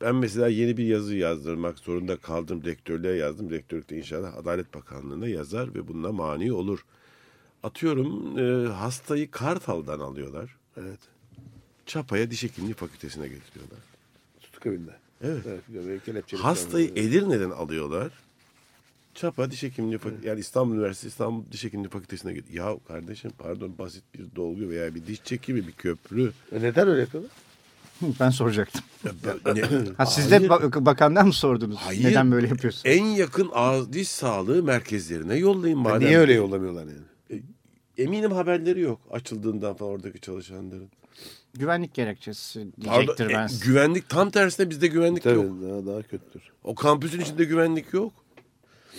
ben mesela yeni bir yazı yazdırmak zorunda kaldım. Rektörlüğe yazdım. Rektörlükte inşallah Adalet Bakanlığı'na yazar ve bununla mani olur. Atıyorum e, hastayı Kartal'dan alıyorlar. Evet. Çapa'ya diş hekimliği fakültesine getiriyorlar. Tutuk evinde. Evet. Evet. Hastayı falan. Edirne'den alıyorlar. Çapa Diş Hekimliği Fakültesi, yani İstanbul Üniversitesi İstanbul Diş Hekimliği Fakültesi'ne gidiyor. Ya kardeşim pardon basit bir dolgu veya bir diş çekimi bir köprü. E neden öyle yapıyorlar? Ben soracaktım. [LAUGHS] Ben- ne- Ha, siz de bakandan mı sordunuz? Hayır. Neden böyle yapıyorsun? En yakın ağız diş sağlığı merkezlerine yollayın madem. Niye öyle yollamıyorlar yani? Eminim haberleri yok açıldığından falan oradaki çalışanların. Güvenlik gerekçesi Pardon, diyecektir e, ben. güvenlik tam tersine bizde güvenlik Tabii yok. daha, daha kötüdür. O kampüsün içinde güvenlik yok.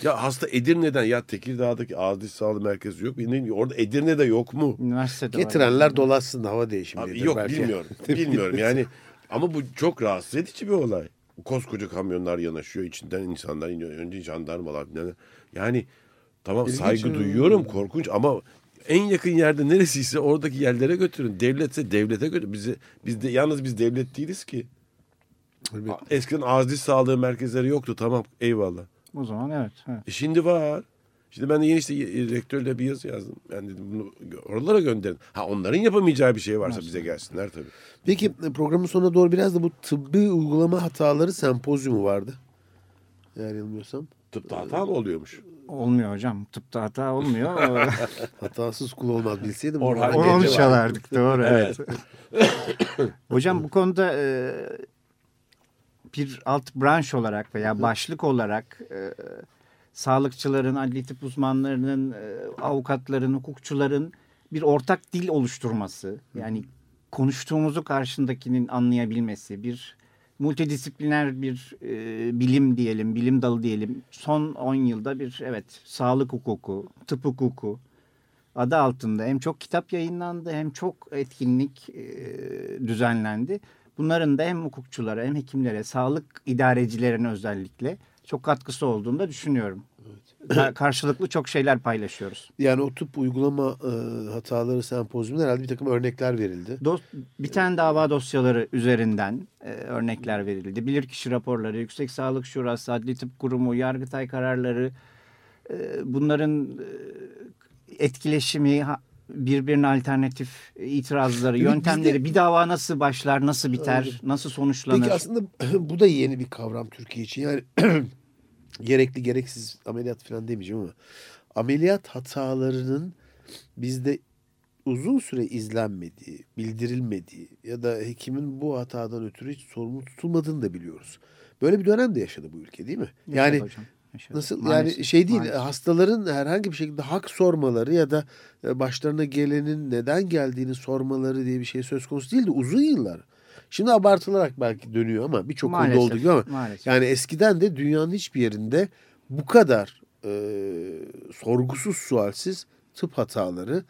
Ya hasta Edirne'den ya Tekirdağ'daki ağız diş sağlığı merkezi yok. Bilmiyorum, orada Edirne'de yok mu? Üniversitede var. Getirenler dolaşsın hava değişimi. Abi yok belki. bilmiyorum. [LAUGHS] bilmiyorum yani. Ama bu çok rahatsız edici bir olay. Koskoca kamyonlar yanaşıyor. içinden insanlar iniyor. Önce jandarmalar. Yani, yani tamam İlginç saygı duyuyorum. Korkunç ama en yakın yerde neresiyse oradaki yerlere götürün. Devletse devlete götürün. Bizi, biz de, yalnız biz devlet değiliz ki. Evet. Eskiden ağız diş sağlığı merkezleri yoktu. Tamam eyvallah. O zaman evet. evet. E şimdi var. Şimdi ben de yeni işte rektörle bir yazı yazdım. Ben dedim bunu oralara gönderin. Ha onların yapamayacağı bir şey varsa bize gelsinler tabii. Peki e, programın sonuna doğru biraz da bu tıbbi uygulama hataları sempozyumu vardı. Eğer yanılmıyorsam. Tıpta hata mı oluyormuş? Olmuyor hocam. Tıpta hata olmuyor. [LAUGHS] Hatasız kul olmaz bilseydim. Orhan Onu çalardık doğru evet. [COUGHS] Hocam bu konuda e, bir alt branş olarak veya başlık olarak e, sağlıkçıların, adli tıp uzmanlarının, e, avukatların, hukukçuların bir ortak dil oluşturması. Yani konuştuğumuzu karşındakinin anlayabilmesi, bir multidisipliner bir e, bilim diyelim, bilim dalı diyelim. Son 10 yılda bir evet sağlık hukuku, tıp hukuku, adı altında hem çok kitap yayınlandı hem çok etkinlik e, düzenlendi. Bunların da hem hukukçulara hem hekimlere, sağlık idarecilerine özellikle çok katkısı olduğunu da düşünüyorum. Ka- Karşılıklı çok şeyler paylaşıyoruz. Yani o tıp uygulama e, hataları sempozyumunda herhalde bir takım örnekler verildi. Dos, biten dava dosyaları üzerinden e, örnekler verildi. Bilirkişi raporları, Yüksek Sağlık Şurası, Adli Tıp Kurumu, Yargıtay kararları e, bunların e, etkileşimi, birbirine alternatif itirazları, Bir- yöntemleri, bizde- bir dava nasıl başlar, nasıl biter, nasıl sonuçlanır? Peki aslında [CLEARS THROAT] bu da yeni bir kavram Türkiye için. Yani [CLEARS THROAT] gerekli gereksiz ameliyat falan demeyeceğim ama ameliyat hatalarının bizde uzun süre izlenmediği, bildirilmediği ya da hekimin bu hatadan ötürü hiç sorumlu tutulmadığını da biliyoruz. Böyle bir dönem de yaşadı bu ülke değil mi? Yaşadı Yani hocam, yaşadı. Nasıl Maalesef, yani şey değil maalesef. hastaların herhangi bir şekilde hak sormaları ya da e, başlarına gelenin neden geldiğini sormaları diye bir şey söz konusu değil de uzun yıllar. Şimdi abartılarak belki dönüyor ama birçok konuda olduğu gibi ama maalesef. yani eskiden de dünyanın hiçbir yerinde bu kadar e, sorgusuz sualsiz tıp hataları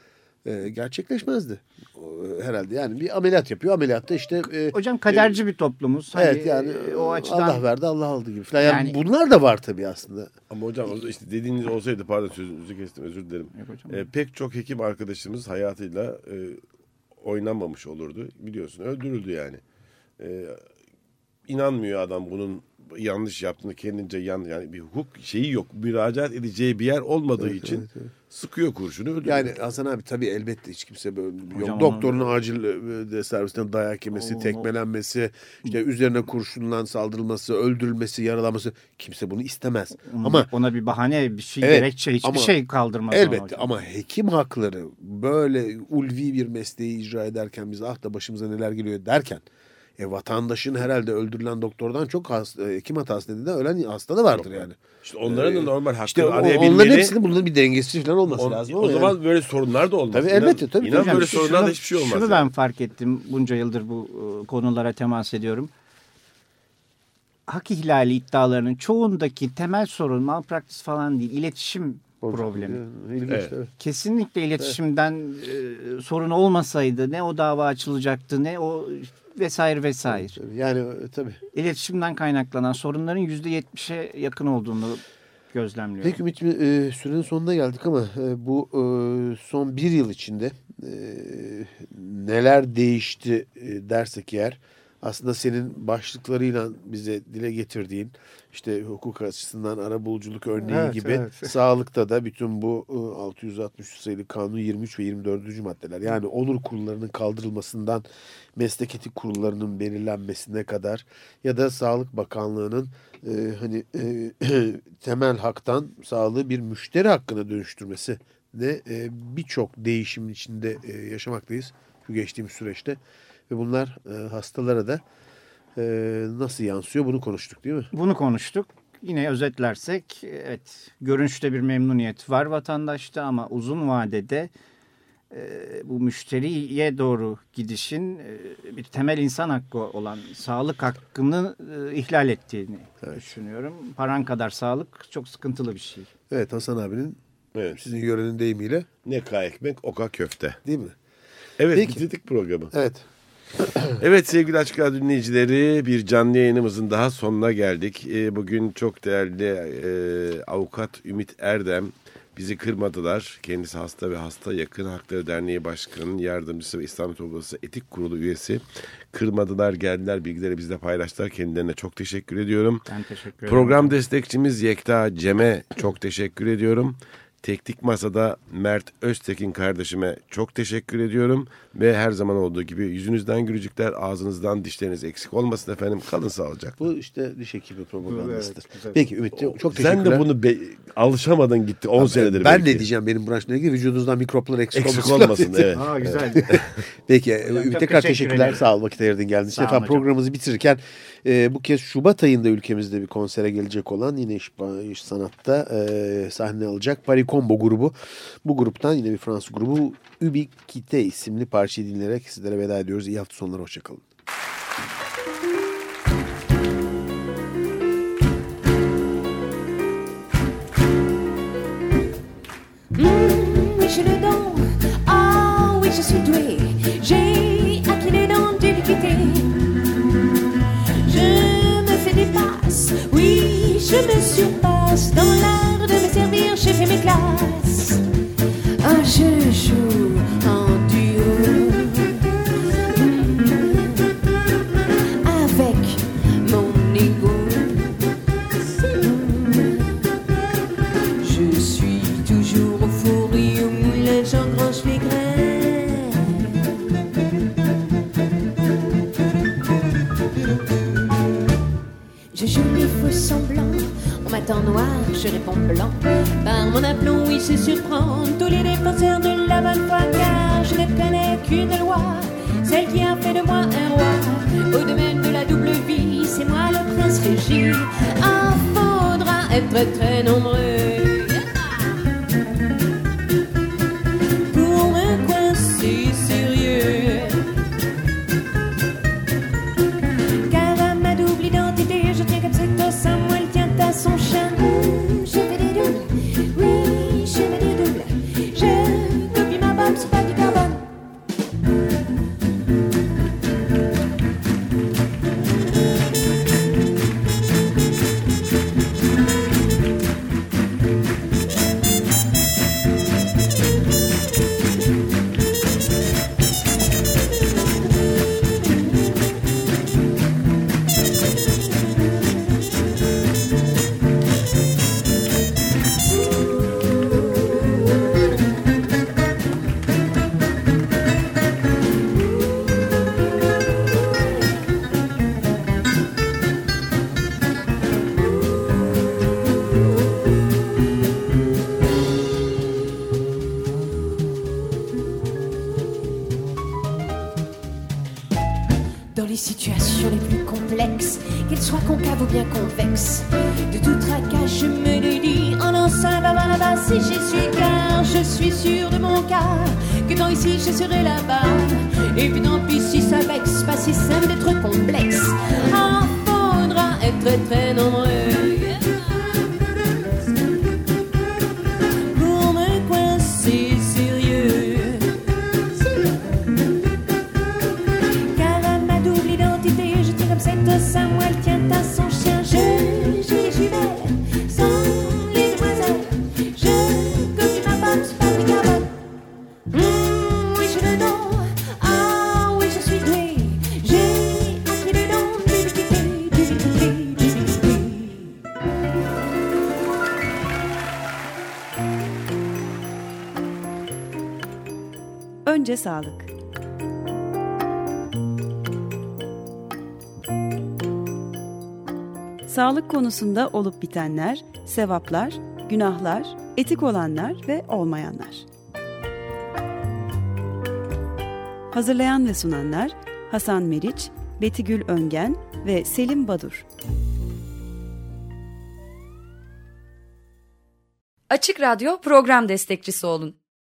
e, gerçekleşmezdi. E, herhalde yani bir ameliyat yapıyor ameliyatta işte e, Hocam kaderci bir toplumuz. Hani, evet yani e, o açıdan Allah verdi Allah aldı gibi falan. Yani, Yani- bunlar da var tabii aslında. Ama hocam işte dediğiniz olsaydı pardon sözünüzü kestim özür dilerim. Ee, pek çok hekim arkadaşımız hayatıyla e, oynanmamış olurdu. Biliyorsun öldürüldü yani. Ee, inanmıyor adam bunun yanlış yaptığını kendince yan yani bir hukuk şeyi yok. Müracaat edeceği bir yer olmadığı için sıkıyor kurşunu öldürüyor. Yani Hasan abi tabii elbette hiç kimse böyle yok. Hocam Doktorun acil e, de servisten dayak yemesi, Oo. tekmelenmesi, işte üzerine kurşunla saldırılması, öldürülmesi, yaralanması kimse bunu istemez. Ama Ama ona bir bahane, bir şey, Evet, gerekçe, hiçbir ama şey kaldırmaz. ona elbette hocam. ama hekim hakları böyle ulvi bir mesleği icra ederken biz ah da başımıza neler geliyor derken e, vatandaşın herhalde öldürülen doktordan çok hasta, hekim hatası nedeniyle ölen hasta da vardır yani. işte onların da normal hakkını İşte o- arayabilmeli. onların hepsinin bunların bir dengesi falan olması On- lazım. o ama zaman yani. böyle sorunlar da olmaz. Tabii, elbette, tabii. İnan Hocam, böyle şu- sorunlarda şunu- hiçbir şey olmaz. Şunu yani. ben fark ettim. Bunca yıldır bu e, konulara temas ediyorum. Hak ihlali iddialarının çoğundaki temel sorun malpraktis falan değil, iletişim problemi. İlginç, Evet. evet. Kesinlikle iletişimden e, sorun olmasaydı ne o dava açılacaktı ne o vesaire vesaire. Yani e, tabii. İletişimden kaynaklanan sorunların yüzde yetmişe yakın olduğunu gözlemliyorum. Peki Ümit e, sürenin sonuna geldik ama e, bu e, son bir yıl içinde e, neler değişti e, dersek eğer aslında senin başlıklarıyla bize dile getirdiğin işte hukuk açısından arabuluculuk örneği Evet, gibi evet. [LAUGHS] sağlıkta da bütün bu e, 663 sayılı kanun 23 ve 24. maddeler yani onur kurullarının kaldırılmasından meslek etik kurullarının belirlenmesine kadar ya da Sağlık Bakanlığı'nın e, hani e, [CLEARS THROAT] temel haktan sağlığı bir müşteri hakkına dönüştürmesi de e, birçok değişimin içinde e, yaşamaktayız şu geçtiğimiz süreçte ve bunlar e, hastalara da e, nasıl yansıyor bunu konuştuk değil mi? Bunu konuştuk. Yine özetlersek evet görünüşte bir memnuniyet var vatandaşta ama uzun vadede e, bu müşteriye doğru gidişin e, bir temel insan hakkı olan sağlık hakkını e, ihlal ettiğini düşünüyorum. Paran kadar sağlık çok sıkıntılı bir şey. Evet Hasan abinin Evet. sizin yörenin deyimiyle Ne ka ekmek oka köfte. değil mi? Evet Peki. bitirdik programı. Evet. [CLEARS THROAT] Evet sevgili Açık Radyo dinleyicileri bir canlı yayınımızın daha sonuna geldik. Ee, bugün çok değerli e, avukat Ümit Erdem bizi kırmadılar. Kendisi hasta ve hasta yakın hakları derneği başkanının yardımcısı ve İstanbul Topluluğu Etik Kurulu üyesi. Kırmadılar geldiler bilgileri bizle paylaştılar. Kendilerine çok teşekkür ediyorum. Ben teşekkür ederim. Program destekçimiz Yekta Cem'e çok teşekkür ediyorum. Teknik Masa'da Mert Öztekin kardeşime çok teşekkür ediyorum. Ve her zaman olduğu gibi yüzünüzden gülücükler, ağzınızdan dişleriniz eksik olmasın efendim. Kalın sağlıcakla. Bu işte diş hekimi propagandasıdır. Evet, güzel. Peki Ümit çok teşekkürler. Sen de bunu be- alışamadın gitti 10 senedir Ben belki. ne diyeceğim benim branşla ilgili vücudunuzdan mikroplar eksik, Eksik olmasın. olmasın evet. Aa, güzel. [LAUGHS] Peki Ümit tekrar teşekkür teşekkürler. ederim. Sağ ol vakit ayırdın geldin. Sağ olun Efendim hocam. programımızı bitirirken e, bu kez Şubat ayında ülkemizde bir konsere gelecek olan yine iş, iş sanatta e, sahne alacak Paris Combo grubu. Bu gruptan yine bir Fransız grubu Ubiquité isimli parçayı dinleyerek sizlere veda ediyoruz. İyi hafta sonları. Hoşçakalın. j'ai le dent. Ah oui, je suis douée. J'ai je me surpasse. Dans l'art de me servir, j'ai fait mes classes. Je aplomb, oui, qu'elles soient concaves ou bien convexes, de tout tracas, je me le dis en lançant là-bas si j'y suis, car je suis sûr de mon cas, que tant ici je serai là-bas. Et puis tant pis si ça vexe, pas si simple d'être complexe. Ah, faudra être très nombreux. Sağlık. Sağlık konusunda olup bitenler, sevaplar, günahlar, etik olanlar ve olmayanlar. Hazırlayan ve sunanlar Hasan Meriç, Betigül Öngen ve Selim Badur. Açık Radyo program destekçisi olun.